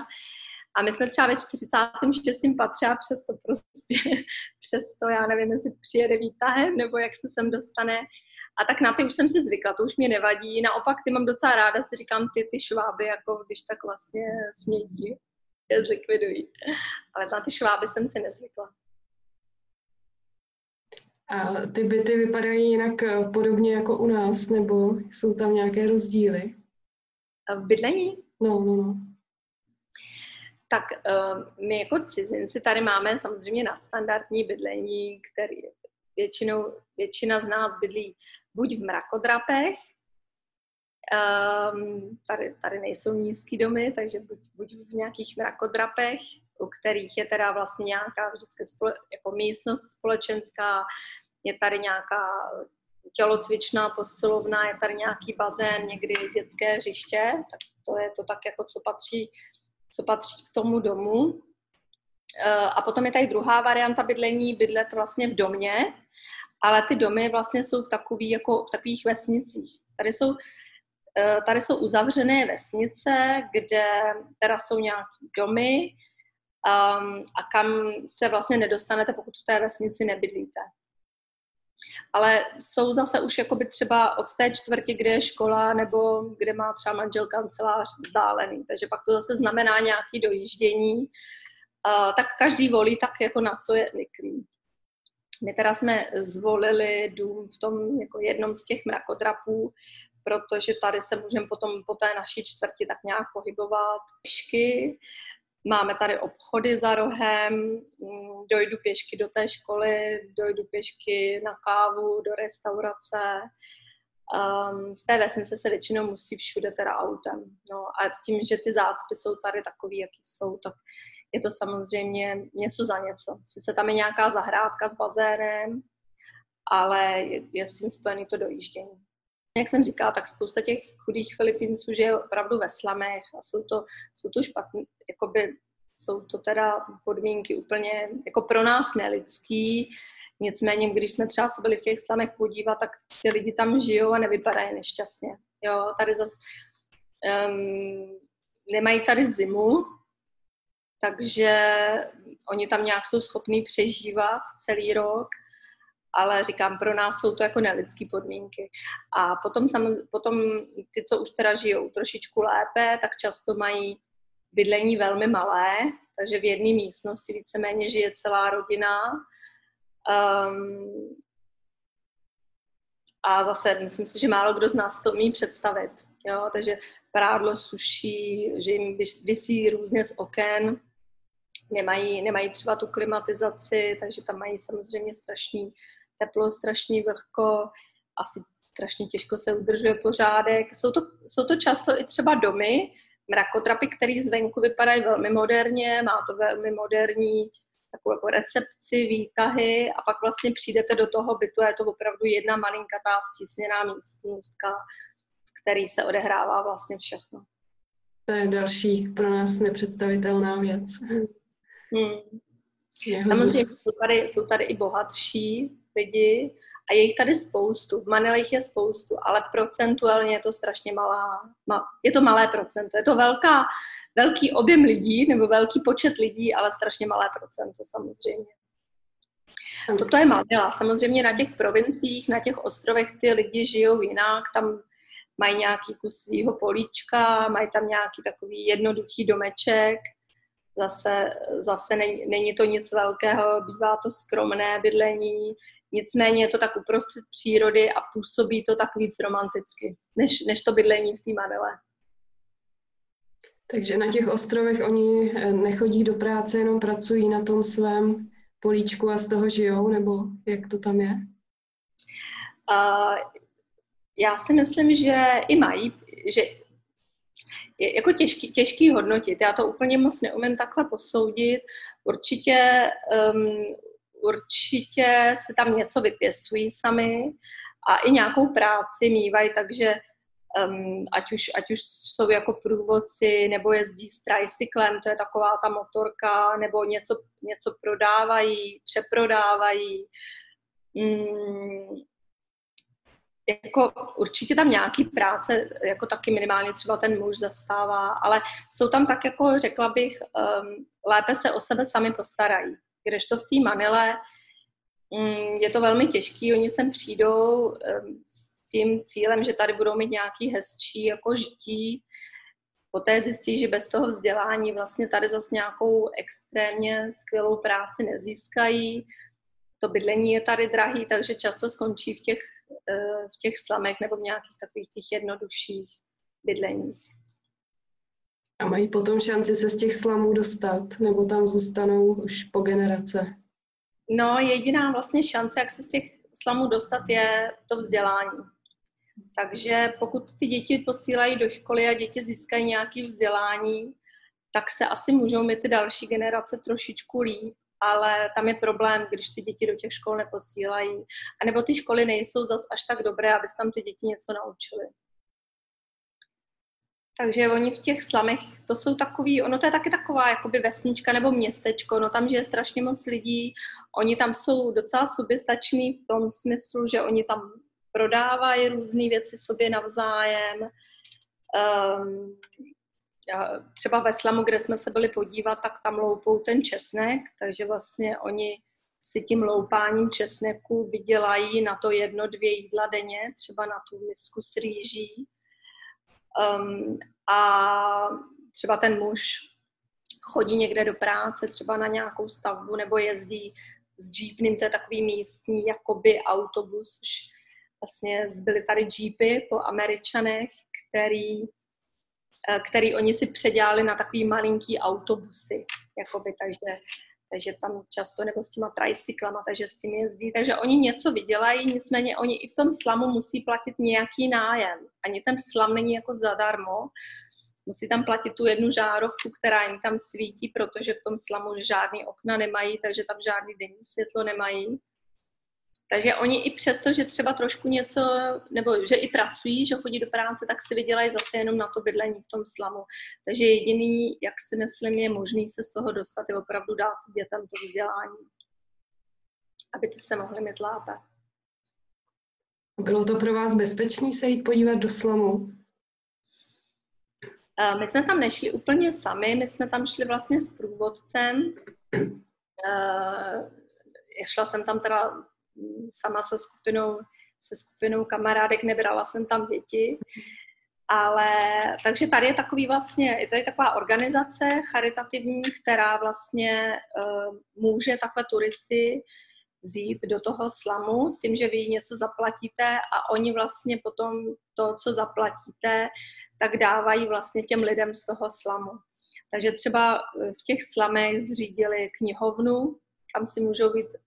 [SPEAKER 2] a my jsme třeba ve 46. patře a přesto prostě, [laughs] přesto já nevím, jestli přijede výtahem nebo jak se sem dostane. A tak na ty už jsem si zvykla, to už mě nevadí. Naopak ty mám docela ráda, si říkám ty, ty šváby, jako když tak vlastně snědí, je zlikvidují. Ale na ty šváby jsem si nezvykla.
[SPEAKER 1] A ty byty vypadají jinak eh, podobně jako u nás, nebo jsou tam nějaké rozdíly?
[SPEAKER 2] V bydlení?
[SPEAKER 1] No, no, no.
[SPEAKER 2] Tak uh, my jako cizinci tady máme samozřejmě nadstandardní bydlení, který většinou, většina z nás bydlí buď v mrakodrapech, um, tady, tady nejsou nízký domy, takže buď, buď v nějakých mrakodrapech, u kterých je teda vlastně nějaká vždycky spole, jako místnost společenská, je tady nějaká tělocvičná posilovna, je tady nějaký bazén, někdy dětské hřiště, tak to je to tak, jako co patří, co patří k tomu domu. Eh, a potom je tady druhá varianta bydlení, bydlet vlastně v domě, ale ty domy vlastně jsou v, takový, jako v takových vesnicích. Tady jsou, eh, tady jsou uzavřené vesnice, kde teda jsou nějaké domy um, a kam se vlastně nedostanete, pokud v té vesnici nebydlíte ale jsou zase už jakoby třeba od té čtvrti, kde je škola, nebo kde má třeba manžel kancelář vzdálený, takže pak to zase znamená nějaké dojíždění, uh, tak každý volí tak, jako na co je zvyklý. My teda jsme zvolili dům v tom jako jednom z těch mrakodrapů, protože tady se můžeme potom po té naší čtvrti tak nějak pohybovat pěšky. Máme tady obchody za rohem, mm, dojdu pěšky do té školy, dojdu pěšky na kávu, do restaurace. Um, z té vesnice se většinou musí všude teda autem. No a tím, že ty zácpy jsou tady takový, jaký jsou, tak je to samozřejmě něco za něco. Sice tam je nějaká zahrádka s bazénem, ale je, je s tím spojený to dojíždění jak jsem říkala, tak spousta těch chudých Filipínců žije opravdu ve slamech a jsou to, jsou to špatné, jakoby jsou to teda podmínky úplně jako pro nás nelidský. Nicméně, když jsme třeba se byli v těch slamech podívat, tak ty lidi tam žijou a nevypadají nešťastně. Jo, tady zase um, nemají tady zimu, takže oni tam nějak jsou schopní přežívat celý rok ale říkám, pro nás jsou to jako nelidské podmínky. A potom, sam, potom ty, co už teda žijou trošičku lépe, tak často mají bydlení velmi malé, takže v jedné místnosti víceméně žije celá rodina. Um, a zase myslím si, že málo kdo z nás to umí představit. Jo? Takže prádlo suší, že jim vysí různě z oken, nemají, nemají třeba tu klimatizaci, takže tam mají samozřejmě strašný teplo, strašně vlhko, asi strašně těžko se udržuje pořádek. Jsou to, jsou to často i třeba domy, mrakotrapy, které zvenku vypadají velmi moderně, má to velmi moderní takovou jako recepci, výtahy a pak vlastně přijdete do toho bytu a je to opravdu jedna malinkatá stísněná místnostka, v který se odehrává vlastně všechno.
[SPEAKER 1] To je další pro nás nepředstavitelná věc.
[SPEAKER 2] Hmm. Samozřejmě jsou tady, jsou tady i bohatší lidi a je jich tady spoustu. V Manile jich je spoustu, ale procentuálně je to strašně malá, je to malé procento. Je to velká, velký objem lidí nebo velký počet lidí, ale strašně malé procento samozřejmě. Toto je Manila. Samozřejmě na těch provinciích, na těch ostrovech ty lidi žijou jinak, tam mají nějaký kus svého políčka, mají tam nějaký takový jednoduchý domeček, Zase, zase není, není to nic velkého, bývá to skromné bydlení, nicméně je to tak uprostřed přírody a působí to tak víc romanticky, než, než to bydlení v té Manile.
[SPEAKER 1] Takže na těch ostrovech oni eh, nechodí do práce, jenom pracují na tom svém políčku a z toho žijou, nebo jak to tam je?
[SPEAKER 2] Uh, já si myslím, že i mají, že je jako těžký, těžký hodnotit. Já to úplně moc neumím takhle posoudit. Určitě, um, určitě si tam něco vypěstují sami a i nějakou práci mývají, takže um, ať, už, ať už jsou jako průvodci nebo jezdí s tricyklem, to je taková ta motorka, nebo něco, něco prodávají, přeprodávají. Um, jako určitě tam nějaký práce, jako taky minimálně třeba ten muž zastává, ale jsou tam tak jako, řekla bych, um, lépe se o sebe sami postarají. Když to v té Manile um, je to velmi těžký, oni sem přijdou um, s tím cílem, že tady budou mít nějaký hezčí jako žití, poté zjistí, že bez toho vzdělání vlastně tady zase nějakou extrémně skvělou práci nezískají, to bydlení je tady drahý, takže často skončí v těch, v těch slamech nebo v nějakých takových těch jednodušších bydleních.
[SPEAKER 1] A mají potom šanci se z těch slamů dostat, nebo tam zůstanou už po generace?
[SPEAKER 2] No, jediná vlastně šance, jak se z těch slamů dostat, je to vzdělání. Takže pokud ty děti posílají do školy a děti získají nějaké vzdělání, tak se asi můžou mít ty další generace trošičku líp, ale tam je problém, když ty děti do těch škol neposílají. A nebo ty školy nejsou zas až tak dobré, aby se tam ty děti něco naučily. Takže oni v těch slamech, to jsou takový, ono to je taky taková jakoby vesnička nebo městečko, no tam žije strašně moc lidí, oni tam jsou docela soběstační v tom smyslu, že oni tam prodávají různé věci sobě navzájem. Um, třeba ve slamu, kde jsme se byli podívat, tak tam loupou ten česnek, takže vlastně oni si tím loupáním česneku vydělají na to jedno, dvě jídla denně, třeba na tu misku s rýží. Um, a třeba ten muž chodí někde do práce, třeba na nějakou stavbu, nebo jezdí s jeepným, to je takový místní jakoby autobus, už vlastně byly tady jeepy po američanech, který, který oni si předělali na takový malinký autobusy, jakoby, takže takže tam často nebo s těma tricyklama, takže s tím jezdí. Takže oni něco vydělají, nicméně oni i v tom slamu musí platit nějaký nájem. Ani ten slam není jako zadarmo. Musí tam platit tu jednu žárovku, která jim tam svítí, protože v tom slamu žádný okna nemají, takže tam žádný denní světlo nemají. Takže oni i přesto, že třeba trošku něco, nebo že i pracují, že chodí do práce, tak si vydělají zase jenom na to bydlení v tom slamu. Takže jediný, jak si myslím, je možný se z toho dostat, je opravdu dát dětem to vzdělání, aby ty se mohly mít lépe.
[SPEAKER 1] Bylo to pro vás bezpečný se jít podívat do slamu?
[SPEAKER 2] My jsme tam nešli úplně sami, my jsme tam šli vlastně s průvodcem. Šla jsem tam teda sama se skupinou, se skupinou kamarádek, nebrala jsem tam děti. Ale takže tady je takový vlastně, je tady taková organizace charitativní, která vlastně uh, může takhle turisty vzít do toho slamu s tím, že vy něco zaplatíte a oni vlastně potom to, co zaplatíte, tak dávají vlastně těm lidem z toho slamu. Takže třeba v těch slamech zřídili knihovnu, kam si můžou být, eh,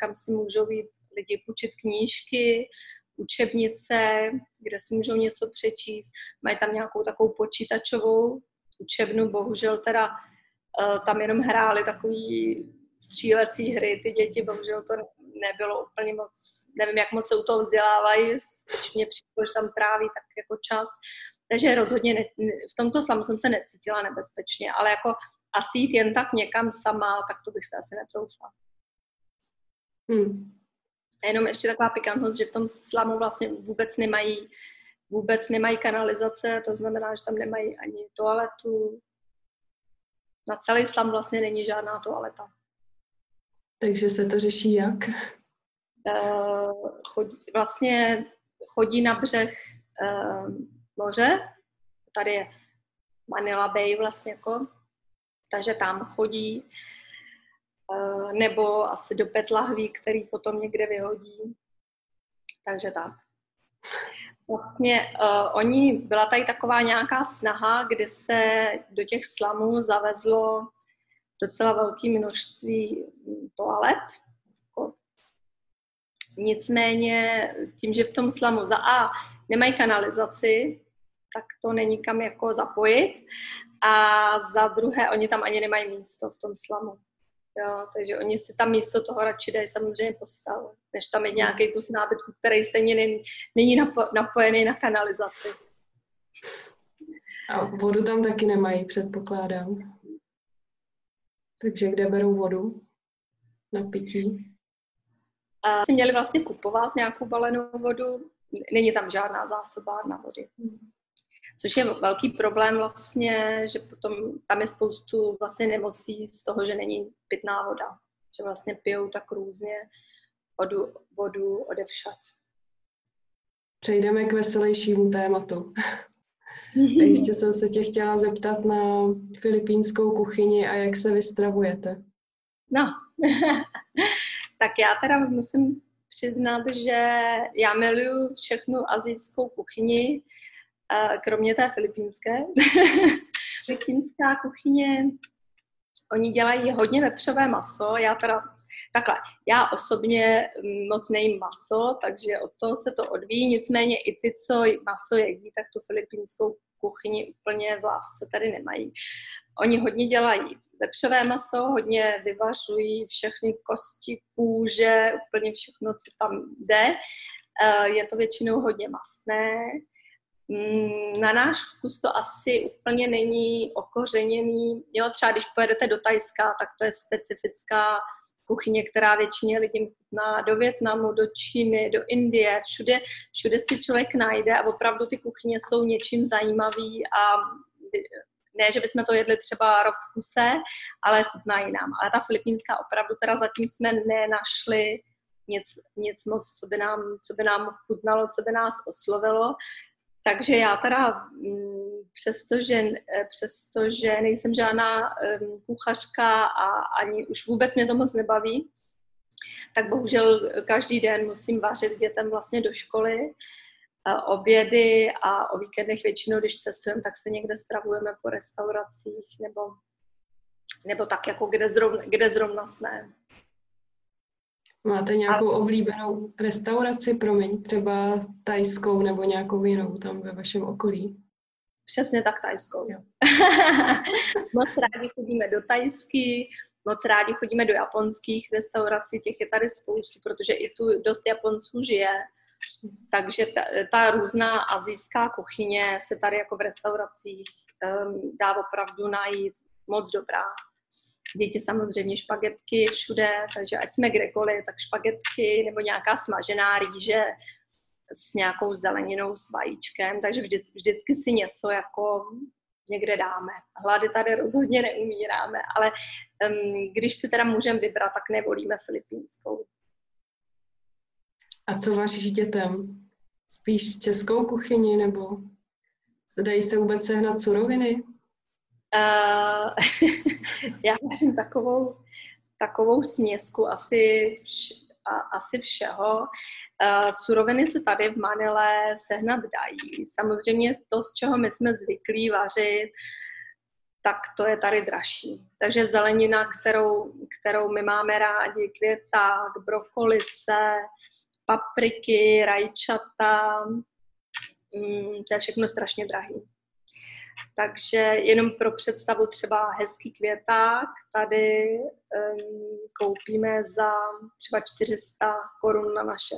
[SPEAKER 2] kam si můžou být lidi půjčit knížky, učebnice, kde si můžou něco přečíst. Mají tam nějakou takovou počítačovou učebnu, bohužel teda eh, tam jenom hráli takový střílecí hry, ty děti, bohužel to nebylo úplně moc, nevím, jak moc se u toho vzdělávají, spíš mě přišlo, že tam tráví tak jako čas. Takže rozhodně ne, v tomto samu jsem se necítila nebezpečně, ale jako asi jít jen tak někam sama, tak to bych se asi netroufla. Hmm. A jenom ještě taková pikantnost, že v tom slamu vlastně vůbec nemají vůbec nemají kanalizace, to znamená, že tam nemají ani toaletu. Na celý slam vlastně není žádná toaleta.
[SPEAKER 1] Takže se to řeší jak?
[SPEAKER 2] Uh, chodí, vlastně chodí na břeh uh, moře, tady je Manila Bay vlastně jako, takže tam chodí nebo asi do petlahví, který potom někde vyhodí. Takže tak. Vlastně uh, oni, byla tady taková nějaká snaha, kdy se do těch slamů zavezlo docela velké množství toalet. Nicméně tím, že v tom slamu za A nemají kanalizaci, tak to není kam jako zapojit. A za druhé, oni tam ani nemají místo v tom slamu. Jo, takže oni si tam místo toho radši dají samozřejmě postel, než tam je nějaký kus nábytku, který stejně není, není napo, napojený na kanalizaci.
[SPEAKER 1] A vodu tam taky nemají, předpokládám. Takže kde berou vodu na pití?
[SPEAKER 2] A si měli vlastně kupovat nějakou balenou vodu. Není tam žádná zásobárna vody. Což je velký problém vlastně, že potom tam je spoustu vlastně nemocí z toho, že není pitná voda, že vlastně pijou tak různě vodu, vodu odevšat.
[SPEAKER 1] Přejdeme k veselějšímu tématu. [laughs] A ještě jsem se tě chtěla zeptat na filipínskou kuchyni a jak se vystravujete.
[SPEAKER 2] No, [laughs] Tak já teda musím přiznat, že já miluju všechnu azijskou kuchyni, kromě té filipínské. [laughs] Filipínská kuchyně, oni dělají hodně vepřové maso, já teda Takhle, já osobně mm, moc nejím maso, takže od toho se to odvíjí, nicméně i ty, co maso jedí, tak tu filipínskou kuchyni úplně v lásce tady nemají. Oni hodně dělají vepřové maso, hodně vyvařují všechny kosti, kůže, úplně všechno, co tam jde. Eh, je to většinou hodně masné. Mm, na náš vkus to asi úplně není okořeněný. Jo, třeba když pojedete do Tajska, tak to je specifická kuchyně, která většině lidem chutná do Větnamu, do Číny, do Indie, všude, všude si člověk najde a opravdu ty kuchyně jsou něčím zajímavý a ne, že bychom to jedli třeba rok v kuse, ale chutnají nám. Ale ta filipínská opravdu teda zatím jsme nenašli nic, nic moc, co by, nám, co by nám chutnalo, co by nás oslovilo. Takže já teda, mm, přestože, eh, přestože nejsem žádná kuchařka a ani už vůbec mě to moc nebaví, tak bohužel každý den musím vařit dětem vlastně do školy, obědy a o víkendech většinou, když cestujeme, tak se někde stravujeme po restauracích nebo, nebo tak, jako kde zrovna, kde zrovna jsme.
[SPEAKER 1] Máte nějakou a... oblíbenou restauraci, promiň, třeba tajskou nebo nějakou jinou tam ve vašem okolí?
[SPEAKER 2] Přesně tak tajskou. [laughs] Moc rádi chodíme do tajsky, moc rádi chodíme do japonských restaurací, těch je tady spoustu, protože i tu dost Japonců žije. Takže ta, ta různá azijská kuchyně se tady jako v restauracích um, dá opravdu najít moc dobrá děti samozřejmě špagetky všude, takže ať jsme kdekoliv, tak špagetky nebo nějaká smažená rýže s nějakou zeleninou, s vajíčkem, takže vždy, vždycky si něco jako někde dáme. Hlady tady rozhodně neumíráme, ale um, když si teda můžeme vybrat, tak nevolíme filipínskou.
[SPEAKER 1] A co vaříš dětem? Spíš českou kuchyni nebo dají se vůbec sehnat suroviny?
[SPEAKER 2] Uh, [laughs] já vařím takovou, takovou směsku asi, vš, a, asi všeho. Uh, suroviny se tady v Manile sehnat dají. Samozřejmě to, z čeho my jsme zvyklí vařit, tak to je tady dražší. Takže zelenina, kterou, kterou my máme rádi, květák, brokolice, papriky, rajčata, mm, to je všechno strašně drahý. Takže jenom pro představu třeba hezký květák tady um, koupíme za třeba 400 korun na naše.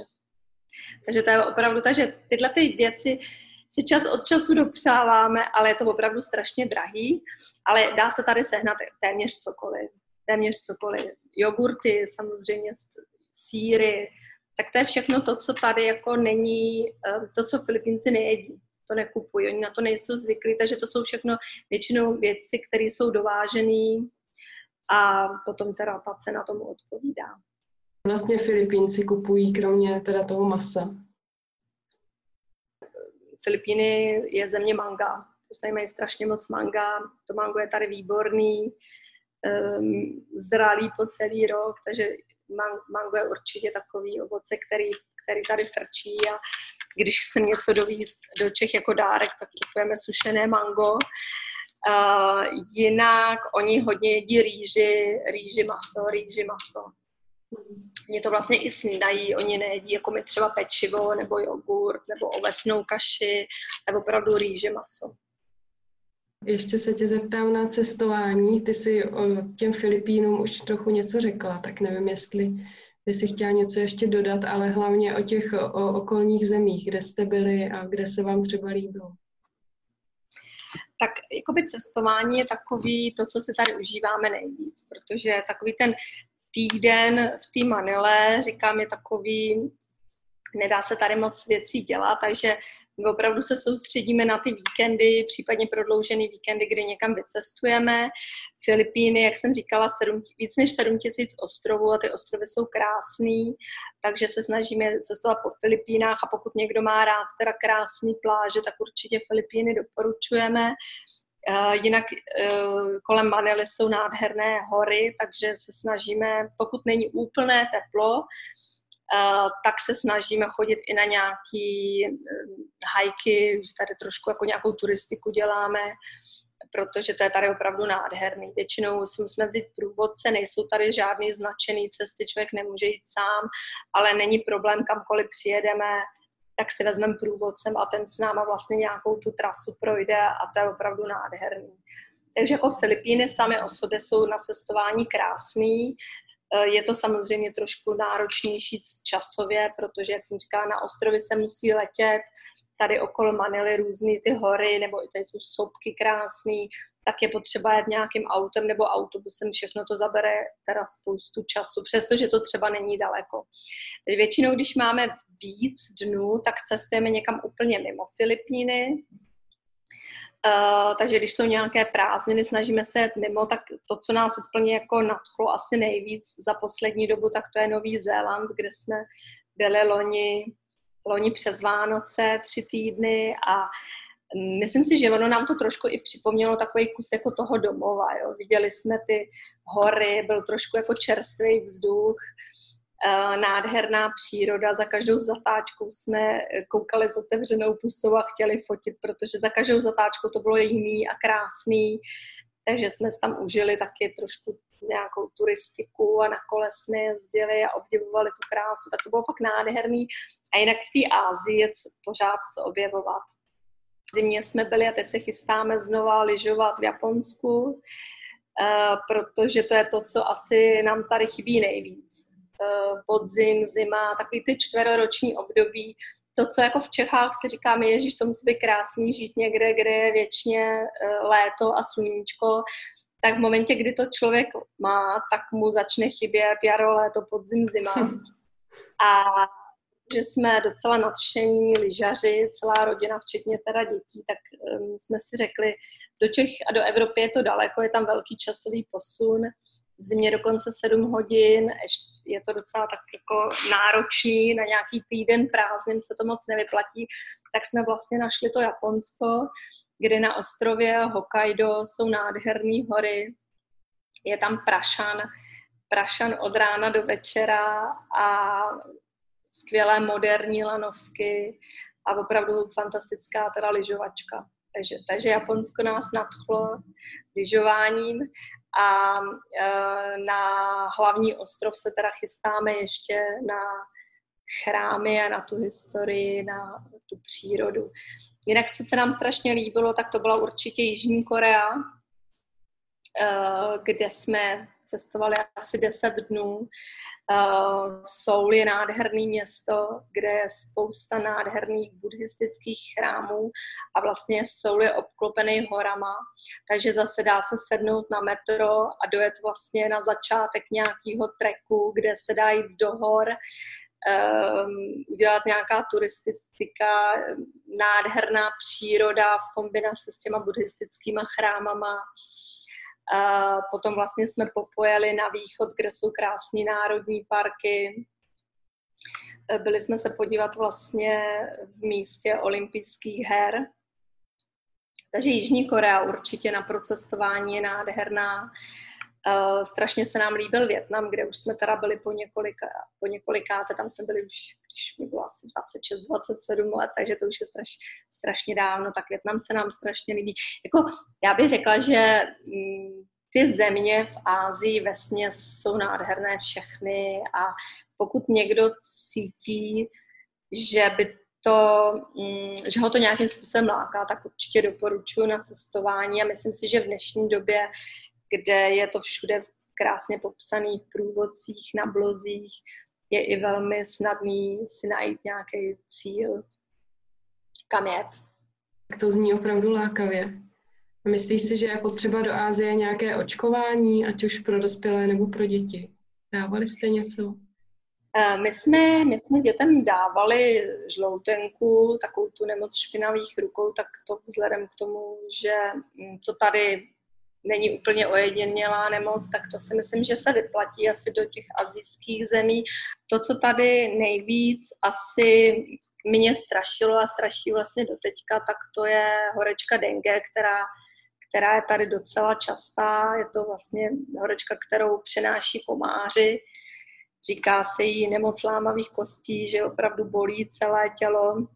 [SPEAKER 2] Takže to je opravdu, takže tyhle ty věci si čas od času dopřáváme, ale je to opravdu strašně drahý, ale dá se tady sehnat téměř cokoliv. Téměř cokoliv. Jogurty, samozřejmě síry, tak to je všechno to, co tady jako není, to, co Filipínci nejedí to nekupují, oni na to nejsou zvyklí, takže to jsou všechno většinou věci, které jsou dovážené a potom teda ta cena tomu odpovídá.
[SPEAKER 1] Vlastně Filipínci kupují kromě teda toho masa.
[SPEAKER 2] Filipíny je země manga. Takže tady mají strašně moc manga. To mango je tady výborný, um, zralý po celý rok, takže mango je určitě takový ovoce, který, který tady frčí a když chceme něco dovízt do Čech jako dárek, tak kupujeme sušené mango. Uh, jinak oni hodně jedí rýži, rýži maso, rýži maso. Mě to vlastně i snídají, oni nejedí jako my třeba pečivo nebo jogurt nebo ovesnou kaši, nebo opravdu rýži maso.
[SPEAKER 1] Ještě se tě zeptám na cestování. Ty jsi o těm Filipínům už trochu něco řekla, tak nevím, jestli jestli chtěla něco ještě dodat, ale hlavně o těch o okolních zemích, kde jste byli a kde se vám třeba líbilo.
[SPEAKER 2] Tak jakoby cestování je takový to, co se tady užíváme nejvíc, protože takový ten týden v té Manile, říkám, je takový, nedá se tady moc věcí dělat, takže my opravdu se soustředíme na ty víkendy, případně prodloužený víkendy, kdy někam vycestujeme. Filipíny, jak jsem říkala, 7, víc než 7 tisíc ostrovů a ty ostrovy jsou krásný, takže se snažíme cestovat po Filipínách a pokud někdo má rád teda krásný pláže, tak určitě Filipíny doporučujeme. Jinak kolem Manily jsou nádherné hory, takže se snažíme, pokud není úplné teplo, tak se snažíme chodit i na nějaký hajky, že tady trošku jako nějakou turistiku děláme, protože to je tady opravdu nádherný. Většinou si musíme vzít průvodce, nejsou tady žádný značený cesty, člověk nemůže jít sám, ale není problém, kamkoliv přijedeme, tak si vezmeme průvodcem a ten s náma vlastně nějakou tu trasu projde a to je opravdu nádherný. Takže jako Filipíny sami o sobě jsou na cestování krásný, Eh, je to samozřejmě trošku náročnější časově, protože, jak jsem říkala, na ostrovy se musí letět, tady okolo Manily různé ty hory, nebo i tady jsou sopky krásný, tak je potřeba jet nějakým autem nebo autobusem, všechno to zabere teda spoustu času, přestože to třeba není daleko. Teď většinou, když máme víc dnů, tak cestujeme někam úplně mimo Filipíny, Uh, takže když jsou nějaké prázdniny, snažíme se jet mimo, tak to, co nás úplně jako nadchlo asi nejvíc za poslední dobu, tak to je Nový Zéland, kde jsme byli loni, loni přes Vánoce tři týdny a myslím si, že ono nám to trošku i připomnělo takový kus jako toho domova. Jo. Viděli jsme ty hory, byl trošku jako čerstvý vzduch, Eh, nádherná příroda. Za každou zatáčkou jsme koukali s otevřenou pusou a chtěli fotit, protože za každou zatáčkou to bylo jiný a krásný. Takže jsme tam užili taky trošku nějakou turistiku a na kole jsme jezdili a obdivovali tu krásu, tak to bylo fakt nádherný. A jinak v té Ázii je pořád co objevovat. V zimě jsme byli a teď se chystáme znova lyžovat v Japonsku, uh, protože to je to, co asi nám tady chybí nejvíc Eh, podzim, zima, takový ty čtveroroční období, to, co jako v Čechách si říkáme, ježiš, to musí být krásný žít někde, kde je věčně eh, léto a sluníčko, tak v momentě, kdy to člověk má, tak mu začne chybět jaro, léto, podzim, zima. [laughs] A že jsme docela nadšení lyžaři, celá rodina, včetně teda dětí, tak um, jsme si řekli, do Čech a do Evropy je to daleko, je tam velký časový posun, v zimě dokonce 7 hodin, je to docela tak jako náročný, na nějaký týden prázdnin se to moc nevyplatí, tak jsme vlastně našli to Japonsko, kde na ostrově Hokkaido jsou nádherné hory, je tam prašan, prašan od rána do večera a skvělé moderní lanovky a opravdu fantastická teda lyžovačka. Takže, takže Japonsko nás nadchlo lyžováním a e, na hlavní ostrov se teda chystáme ještě na chrámy a na tu historii, na tu přírodu. Jinak, co se nám strašně líbilo, tak to byla určitě Jižní Korea, e, kde jsme cestovali asi 10 dnů. Uh, Seoul je nádherný město, kde je spousta nádherných buddhistických chrámů a vlastně Seoul je obklopený horama, takže zase dá se sednout na metro a dojet vlastně na začátek nějakého treku, kde se dá jít do hor, um, udělat nějaká turistika, nádherná příroda v kombinaci s těma buddhistickýma chrámama. A potom vlastně jsme popojeli na východ, kde jsou krásné národní parky. Byli jsme se podívat vlastně v místě olympijských her. Takže Jižní Korea určitě na procestování je nádherná. Uh, strašně se nám líbil Větnam, kde už jsme teda byli po, několika, po několikáte, tam jsme byli už, když mi bylo asi 26-27 let, takže to už je straš, strašně dávno, tak Větnam se nám strašně líbí. Jako, já bych řekla, že mm, ty země v Ázii ve jsou nádherné všechny a pokud někdo cítí, že by to, mm, že ho to nějakým způsobem láká, tak určitě doporučuji na cestování a myslím si, že v dnešní době kde je to všude krásně popsaný v průvodcích, na blozích, je i velmi snadný si najít nějaký cíl, kam jet.
[SPEAKER 1] To zní opravdu lákavě. Myslíš si, že je potřeba do Ázie nějaké očkování, ať už pro dospělé nebo pro děti? Dávali jste něco?
[SPEAKER 2] Eh, my jsme, my jsme dětem dávali žloutenku, takovou tu nemoc špinavých rukou, tak to vzhledem k tomu, že mm, to tady není úplně ojedinělá nemoc, tak to si myslím, že se vyplatí asi do těch azijských zemí. To, co tady nejvíc asi mě strašilo a straší vlastně do teďka, tak to je horečka dengue, která, která je tady docela častá. Je to vlastně horečka, kterou přenáší komáři. Říká se jí nemoc lámavých kostí, že opravdu bolí celé tělo.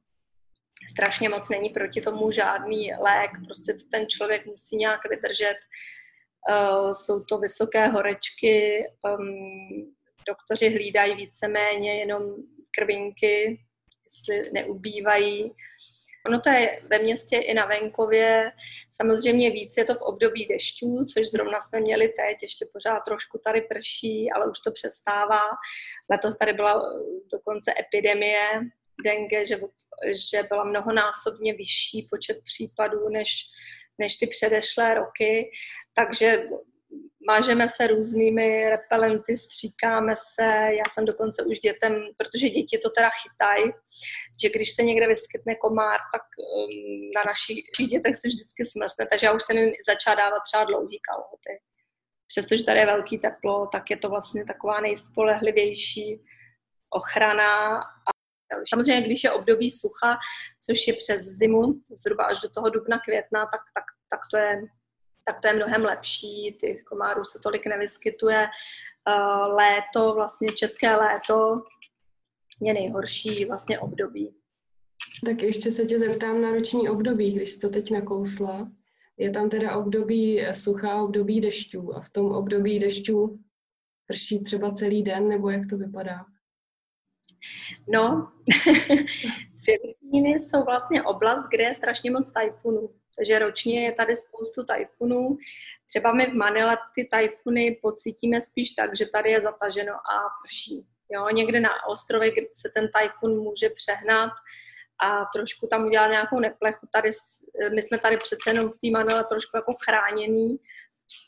[SPEAKER 2] Strašně moc není proti tomu žádný lék, prostě to ten člověk musí nějak vydržet. Uh, jsou to vysoké horečky, um, doktoři hlídají víceméně jenom krvinky, jestli neubývají. Ono to je ve městě i na venkově. Samozřejmě víc je to v období dešťů, což zrovna jsme měli teď, ještě pořád trošku tady prší, ale už to přestává. Letos tady byla dokonce epidemie dengue, že, že byla mnohonásobně vyšší počet případů než, než ty předešlé roky. Takže mážeme se různými repelenty, stříkáme se, já jsem dokonce už dětem, protože děti to teda chytají, že když se někde vyskytne komár, tak um, na našich dětech se vždycky smlsne, takže já už jsem jim začala dávat třeba dlouhý kalhoty. Přestože tady je velký teplo, tak je to vlastně taková nejspolehlivější ochrana Samozřejmě, když je období sucha, což je přes zimu, zhruba až do toho dubna, května, tak, tak, tak to je tak to je mnohem lepší, ty komárů se tolik nevyskytuje. Eh, léto, vlastně české léto je nejhorší vlastně období.
[SPEAKER 1] Tak ještě se tě zeptám na roční období, když jsi to teď nakousla. Je tam teda období suchá, období dešťů a v tom období dešťů prší třeba celý den, nebo jak to vypadá?
[SPEAKER 2] No, [laughs] Filipíny jsou vlastně oblast, kde je strašně moc tajfunů. Takže ročně je tady spoustu tajfunů. Třeba my v Manile ty tajfuny pocítíme spíš tak, že tady je zataženo a prší. Jo, někde na ostrově se ten tajfun může přehnat a trošku tam udělat nějakou neplechu. Tady, my jsme tady přece jenom v té Manile trošku jako chráněný,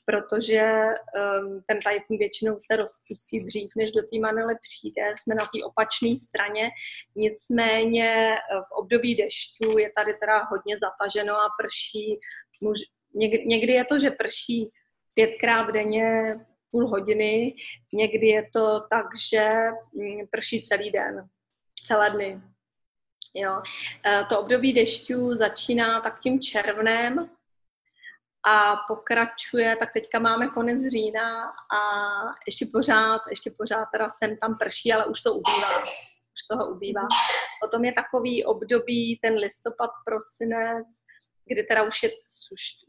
[SPEAKER 2] protože um, ten tajfun většinou se rozpustí dřív, než do té Manily přijde. Jsme na té opačné straně. Nicméně eh, v období dešťů je tady teda hodně zataženo a prší. Muž, někdy, někdy je to, že prší pětkrát denně půl hodiny, někdy je to tak, že mm, prší celý den, celé dny. Jo. Eh, to období dešťů začíná tak tím červnem, a pokračuje, tak teďka máme konec října a ještě pořád, ještě pořád teda sem tam prší, ale už to ubývá. Už toho ubývá. Potom je takový období, ten listopad, prosinec, kdy teda už je,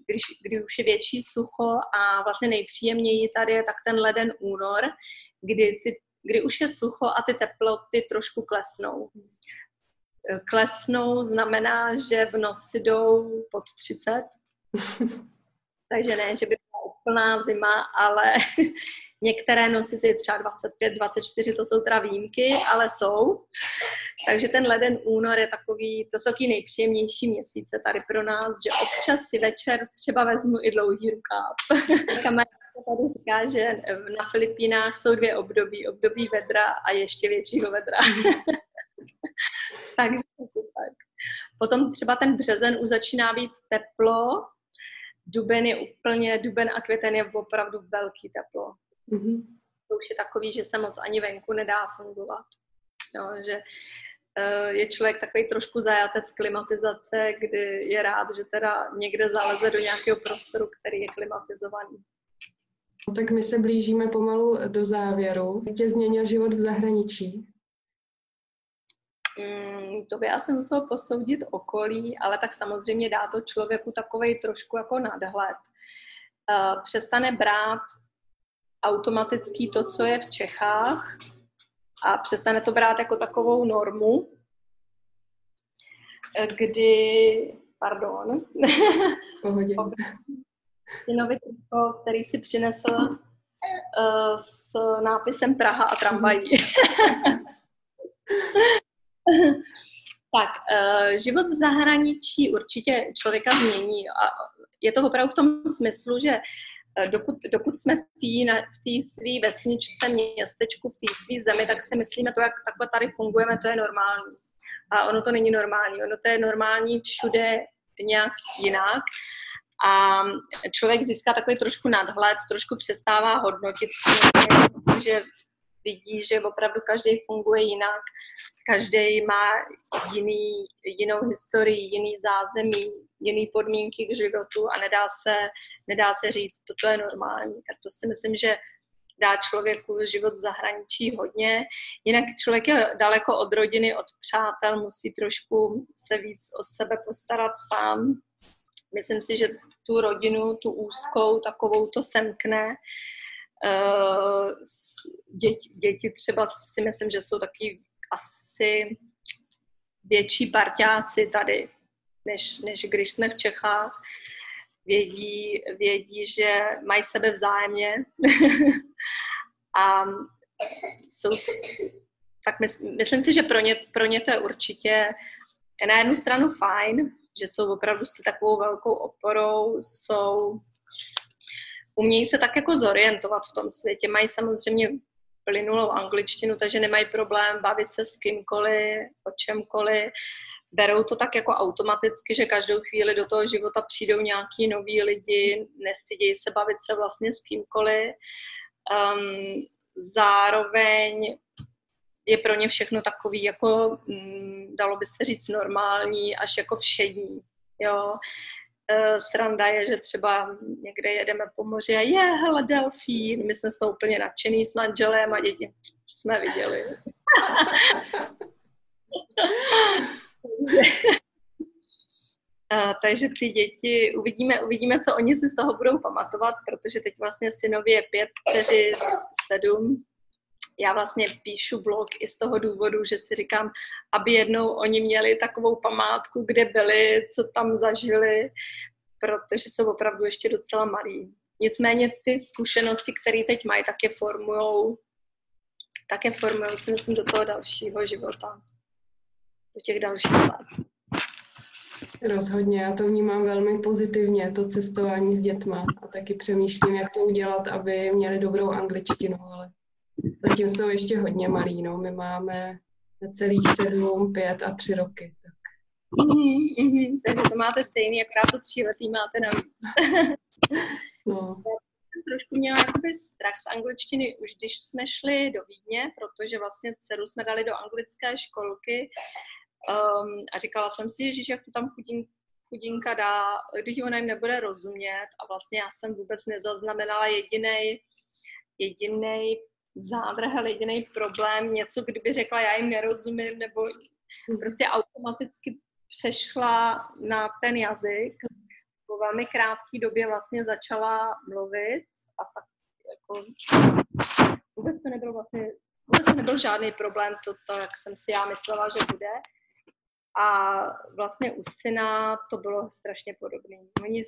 [SPEAKER 2] když, kdy už je větší sucho a vlastně nejpříjemněji tady je tak ten leden únor, kdy, ty, kdy už je sucho a ty teploty trošku klesnou. Klesnou znamená, že v noci jdou pod 30, [laughs] takže ne, že by byla úplná zima, ale [laughs] některé noci si třeba 25, 24, to jsou teda výjimky, ale jsou. Takže ten leden, únor je takový, to jsou taky nejpříjemnější měsíce tady pro nás, že občas si večer třeba vezmu i dlouhý rukáv. [laughs] Kamarádka tady říká, že na Filipínách jsou dvě období. Období vedra a ještě většího vedra. [laughs] Takže tak. Potom třeba ten březen už začíná být teplo, duben je úplně, duben a květen je opravdu velký teplo. Mm-hmm. To už je takový, že se moc ani venku nedá fungovat. Jo, že uh, je člověk takový trošku zajatec klimatizace, kdy je rád, že teda někde zaleze do nějakého prostoru, který je klimatizovaný.
[SPEAKER 1] Tak my se blížíme pomalu do závěru. Jak tě změnil život v zahraničí?
[SPEAKER 2] Mm, to by asi musel posoudit okolí, ale tak samozřejmě dá to člověku takový trošku jako nadhled. Uh, přestane brát automaticky to, co je v Čechách a přestane to brát jako takovou normu, kdy, pardon,
[SPEAKER 1] Pohodě. [laughs]
[SPEAKER 2] synovi který si přinesl uh, s nápisem Praha a tramvají. [laughs] [laughs] [laughs] tak, uh, život v zahraničí určitě člověka změní. A je to opravdu v tom smyslu, že eh, dokud, dokud jsme v té své vesničce, městečku, v té své zemi, tak si myslíme to, jak takhle tady fungujeme, to je normální. A ono to není normální. Ono to je normální všude nějak jinak. A člověk získá takový trošku nadhled, trošku přestává hodnotit že vidí, že opravdu každý funguje jinak, každý má jiný, jinou historii, jiný zázemí, jiné podmínky k životu a nedá se, nedá se říct, toto je normální. Tak to si myslím, že dá člověku život v zahraničí hodně. Jinak člověk je daleko od rodiny, od přátel, musí trošku se víc o sebe postarat sám. Myslím si, že tu rodinu, tu úzkou, takovou to semkne. Eh, děti, děti třeba si myslím, že jsou taky asi větší parťáci tady, než, než když jsme v Čechách. Vědí, vědí že mají sebe vzájemně [laughs] a jsou, tak mysl, myslím si, že pro ně, pro ně to je určitě na jednu stranu fajn, že jsou opravdu si takovou velkou oporou, jsou umějí se tak jako zorientovat v tom světě. Mají samozřejmě plynulou angličtinu, takže nemají problém bavit se s kýmkoliv, o čemkoliv. Berou to tak jako automaticky, že každou chvíli do toho života přijdou nějaký noví lidi, nestydějí se bavit se vlastně s kýmkoliv. Um, zároveň je pro ně všechno takový, jako mm, dalo by se říct, normální, až jako všední. Jo. E, sranda je, že třeba někde jedeme po moři a je, hele, delfín. My jsme z toho úplně nadšený s manželem a děti jsme viděli. A, takže ty děti, uvidíme, uvidíme, co oni si z toho budou pamatovat, protože teď vlastně synovi je pět, čtyři, sedm. Já vlastně píšu blog i z toho důvodu, že si říkám, aby jednou oni měli takovou památku, kde byli, co tam zažili, protože jsou opravdu ještě docela malí. Nicméně ty zkušenosti, které teď mají, tak je formujou, tak je formujou si myslím do toho dalšího života, do těch dalších let.
[SPEAKER 1] Rozhodně, já to vnímám velmi pozitivně, to cestování s dětma a taky přemýšlím, jak to udělat, aby měli dobrou angličtinu, ale zatím jsou ještě hodně malí, no. My máme celých sedm, pět a tři roky. Tak.
[SPEAKER 2] Mm-hmm, mm-hmm. Takže to máte stejný, akorát to tříletý máte na [laughs] no. trošku měla jakoby strach z angličtiny už když jsme šli do Vídně, protože vlastně dceru jsme dali do anglické školky um, a říkala jsem si, že jak to tam chudin, chudinka dá, když ona jim nebude rozumět a vlastně já jsem vůbec nezaznamenala jediný zádrhel, jediný problém, něco, kdyby řekla, já jim nerozumím, nebo prostě automaticky přešla na ten jazyk. Po velmi krátké době vlastně začala mluvit a tak jako vůbec to nebyl vlastně vůbec to nebyl žádný problém, to, to, jak jsem si já myslela, že bude. A vlastně u syna to bylo strašně podobné. Oni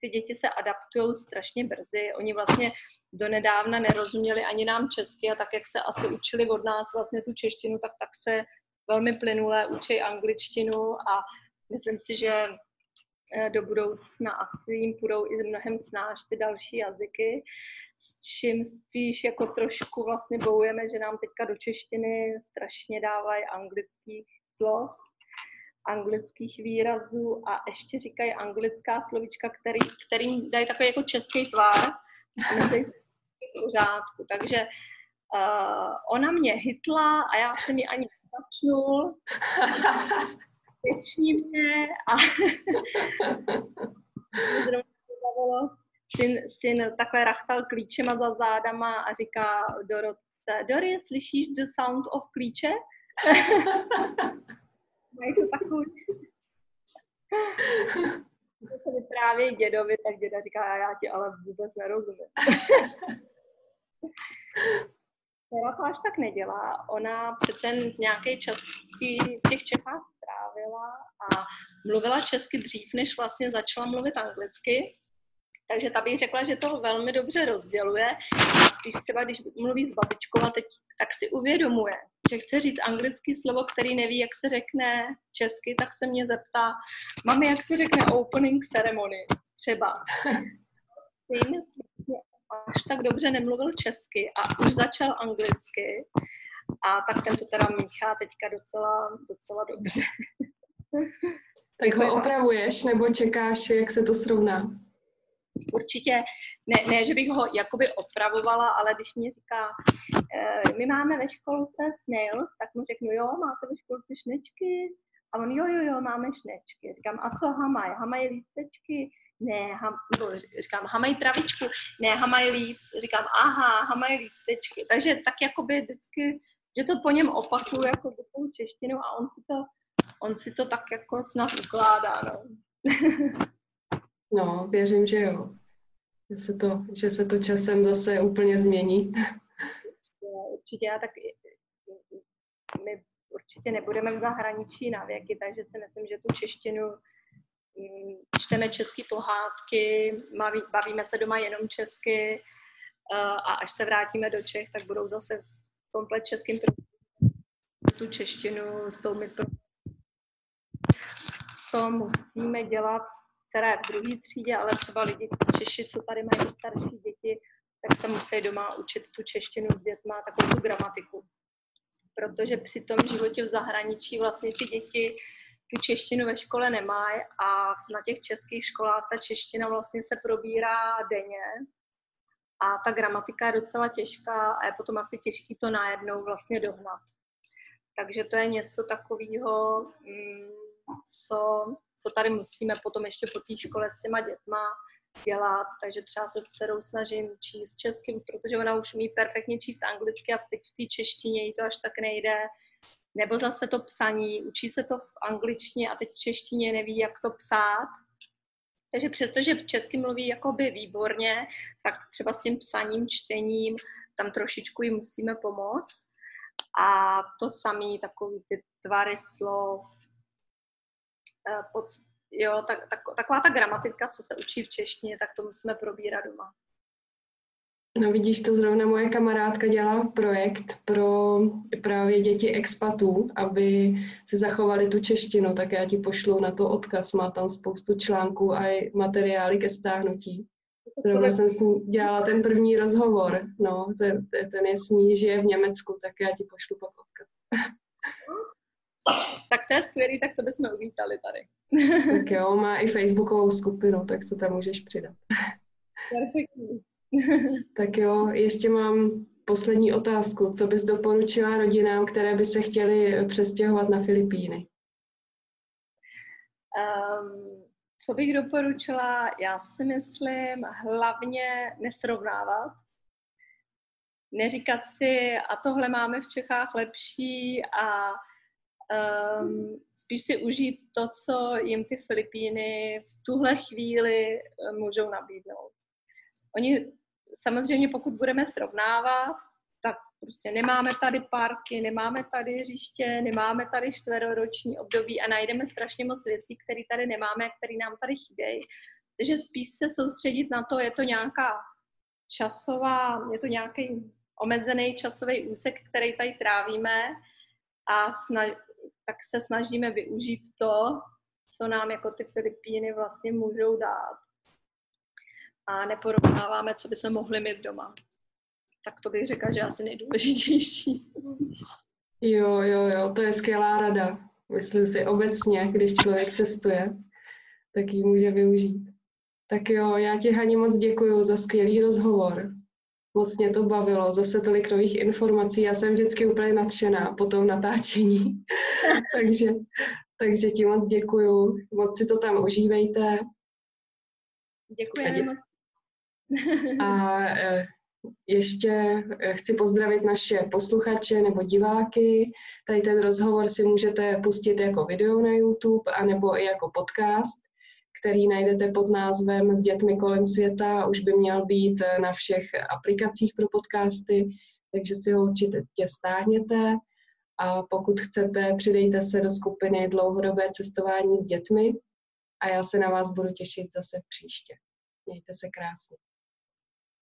[SPEAKER 2] ty děti se adaptují strašně brzy. Oni vlastně donedávna nerozuměli ani nám česky a tak, jak se asi učili od nás vlastně tu češtinu, tak tak se velmi plynule učí angličtinu a myslím si, že eh, do budoucna asi jim budou i mnohem snáš ty další jazyky, s čím spíš jako trošku vlastně bojujeme, že nám teďka do češtiny strašně dávají anglických slov, anglických výrazů a ještě říkají anglická slovička, který, kterým dají takový jako český tvár a pořádku. Takže uh, ona mě hitla a já jsem mi ani začnul. [laughs] Teční mě a [laughs] syn, syn takhle rachtal klíčema za zádama a říká Dorotce, Dory, slyšíš the sound of klíče? [laughs] Mají to takový... Když se vypráví dědovi, tak děda říká, já ti ale vůbec nerozumím. [laughs] Která to až tak nedělá. Ona přece nějaký čas v těch Čechách strávila a mluvila česky dřív, než vlastně začala mluvit anglicky. Takže ta bych řekla, že to velmi dobře rozděluje. Spíš třeba, když mluví s babičkou a teď, tak si uvědomuje, že chce říct anglické slovo, který neví, jak se řekne česky, tak se mě zeptá, mami, jak se řekne opening ceremony, třeba. Syn až tak dobře nemluvil česky a už začal anglicky. A tak ten to teda míchá teďka docela, docela dobře.
[SPEAKER 1] Tak ho opravuješ nebo čekáš, jak se to srovná?
[SPEAKER 2] Určitě, ne, ne, že bych ho jakoby opravovala, ale když mě říká, e, my máme ve školce snails, tak mu řeknu, jo, máte ve školce šnečky, A on, jo, jo, jo, máme šnečky. Říkám, a co hamaj? Hamaj lístečky? Ne, ham, nebo říkám, hamaj travičku? Ne, hamaj leaves. Říkám, aha, hamaj lístečky. Takže tak jakoby vždycky, že to po něm opakuju jako tou češtinu a on si to, on si to tak jako snad ukládá, no. [laughs]
[SPEAKER 1] no, věřím, že jo. Že se to, že se to časem zase úplně změní.
[SPEAKER 2] Určitě, já tak my určitě nebudeme v zahraničí na věky, takže si myslím, že tu češtinu mm, čteme české pohádky, bavíme se doma jenom česky eh, a až se vrátíme do Čech, tak budou zase komplet českým tu češtinu s tou Co musíme dělat, které v druhé třídě, ale třeba lidi Češi, co tady mají starší děti, tak se musí doma učit tu češtinu s dětma, takovou tu gramatiku protože při tom životě v zahraničí vlastně ty děti tu češtinu ve škole nemají a na těch českých školách ta čeština vlastně se probírá denně a ta gramatika je docela těžká a je potom asi těžký to najednou vlastně dohnat. Takže to je něco takového, mm, co, co tady musíme potom ještě po té škole s těma dětma dělat, takže třeba se s dcerou snažím číst českým, protože ona už umí perfektně číst anglicky a teď v té češtině jí to až tak nejde. Nebo zase to psaní, učí se to v angličtině a teď v češtině neví, jak to psát. Takže přestože česky mluví jakoby výborně, tak třeba s tím psaním, čtením, tam trošičku jim musíme pomoct. A to samé, takový ty tvary slov, pod, jo, tak, tak, taková ta gramatika, co se učí v češtině, tak to musíme probírat doma.
[SPEAKER 1] No vidíš, to zrovna moje kamarádka dělá projekt pro právě děti expatů, aby si zachovali tu češtinu, tak já ti pošlu na to odkaz, má tam spoustu článků a materiály ke stáhnutí. Zrovna jsem s ní dělala ten první rozhovor, no, ten, ten je s ní, žije v Německu, tak já ti pošlu pak odkaz.
[SPEAKER 2] Tak to je skvělý, tak to bychom uvítali tady.
[SPEAKER 1] Tak jo, má i facebookovou skupinu, tak to tam můžeš přidat.
[SPEAKER 2] Perfektní.
[SPEAKER 1] Tak jo, ještě mám poslední otázku. Co bys doporučila rodinám, které by se chtěly přestěhovat na Filipíny?
[SPEAKER 2] Um, co bych doporučila? Já si myslím hlavně nesrovnávat. Neříkat si, a tohle máme v Čechách lepší a um, spíš si užít to, co jim ty Filipíny v tuhle chvíli eh, můžou nabídnout. Oni samozřejmě, pokud budeme srovnávat, tak prostě nemáme tady parky, nemáme tady hřiště, nemáme tady čtveroroční období a najdeme strašně moc věcí, které tady nemáme, které nám tady chybějí. Takže spíš se soustředit na to, je to nějaká časová, je to nějaký omezený časový úsek, který tady trávíme a snaž, tak se snažíme využít to, co nám jako ty Filipíny vlastně můžou dát. A neporovnáváme, co by se mohli mít doma. Tak to bych řekla, že asi nejdůležitější.
[SPEAKER 1] Jo, jo, jo, to je skvělá rada. Myslím si obecně, když člověk cestuje, tak ji může využít. Tak jo, já ti Hani moc děkuji za skvělý rozhovor moc mě to bavilo, zase tolik nových informací, já jsem vždycky úplně nadšená po tom natáčení, [laughs] takže, takže ti moc děkuju, moc si to tam užívejte.
[SPEAKER 2] Děkujeme dě- moc.
[SPEAKER 1] A e, ještě e, chci pozdravit naše posluchače nebo diváky. Tady ten rozhovor si můžete pustit jako video na YouTube, anebo i jako podcast který najdete pod názvem S dětmi kolem světa. Už by měl být na všech aplikacích pro podcasty, takže si ho určitě stáhněte. A pokud chcete, přidejte se do skupiny Dlouhodobé cestování s dětmi a já se na vás budu těšit zase příště. Mějte se krásně.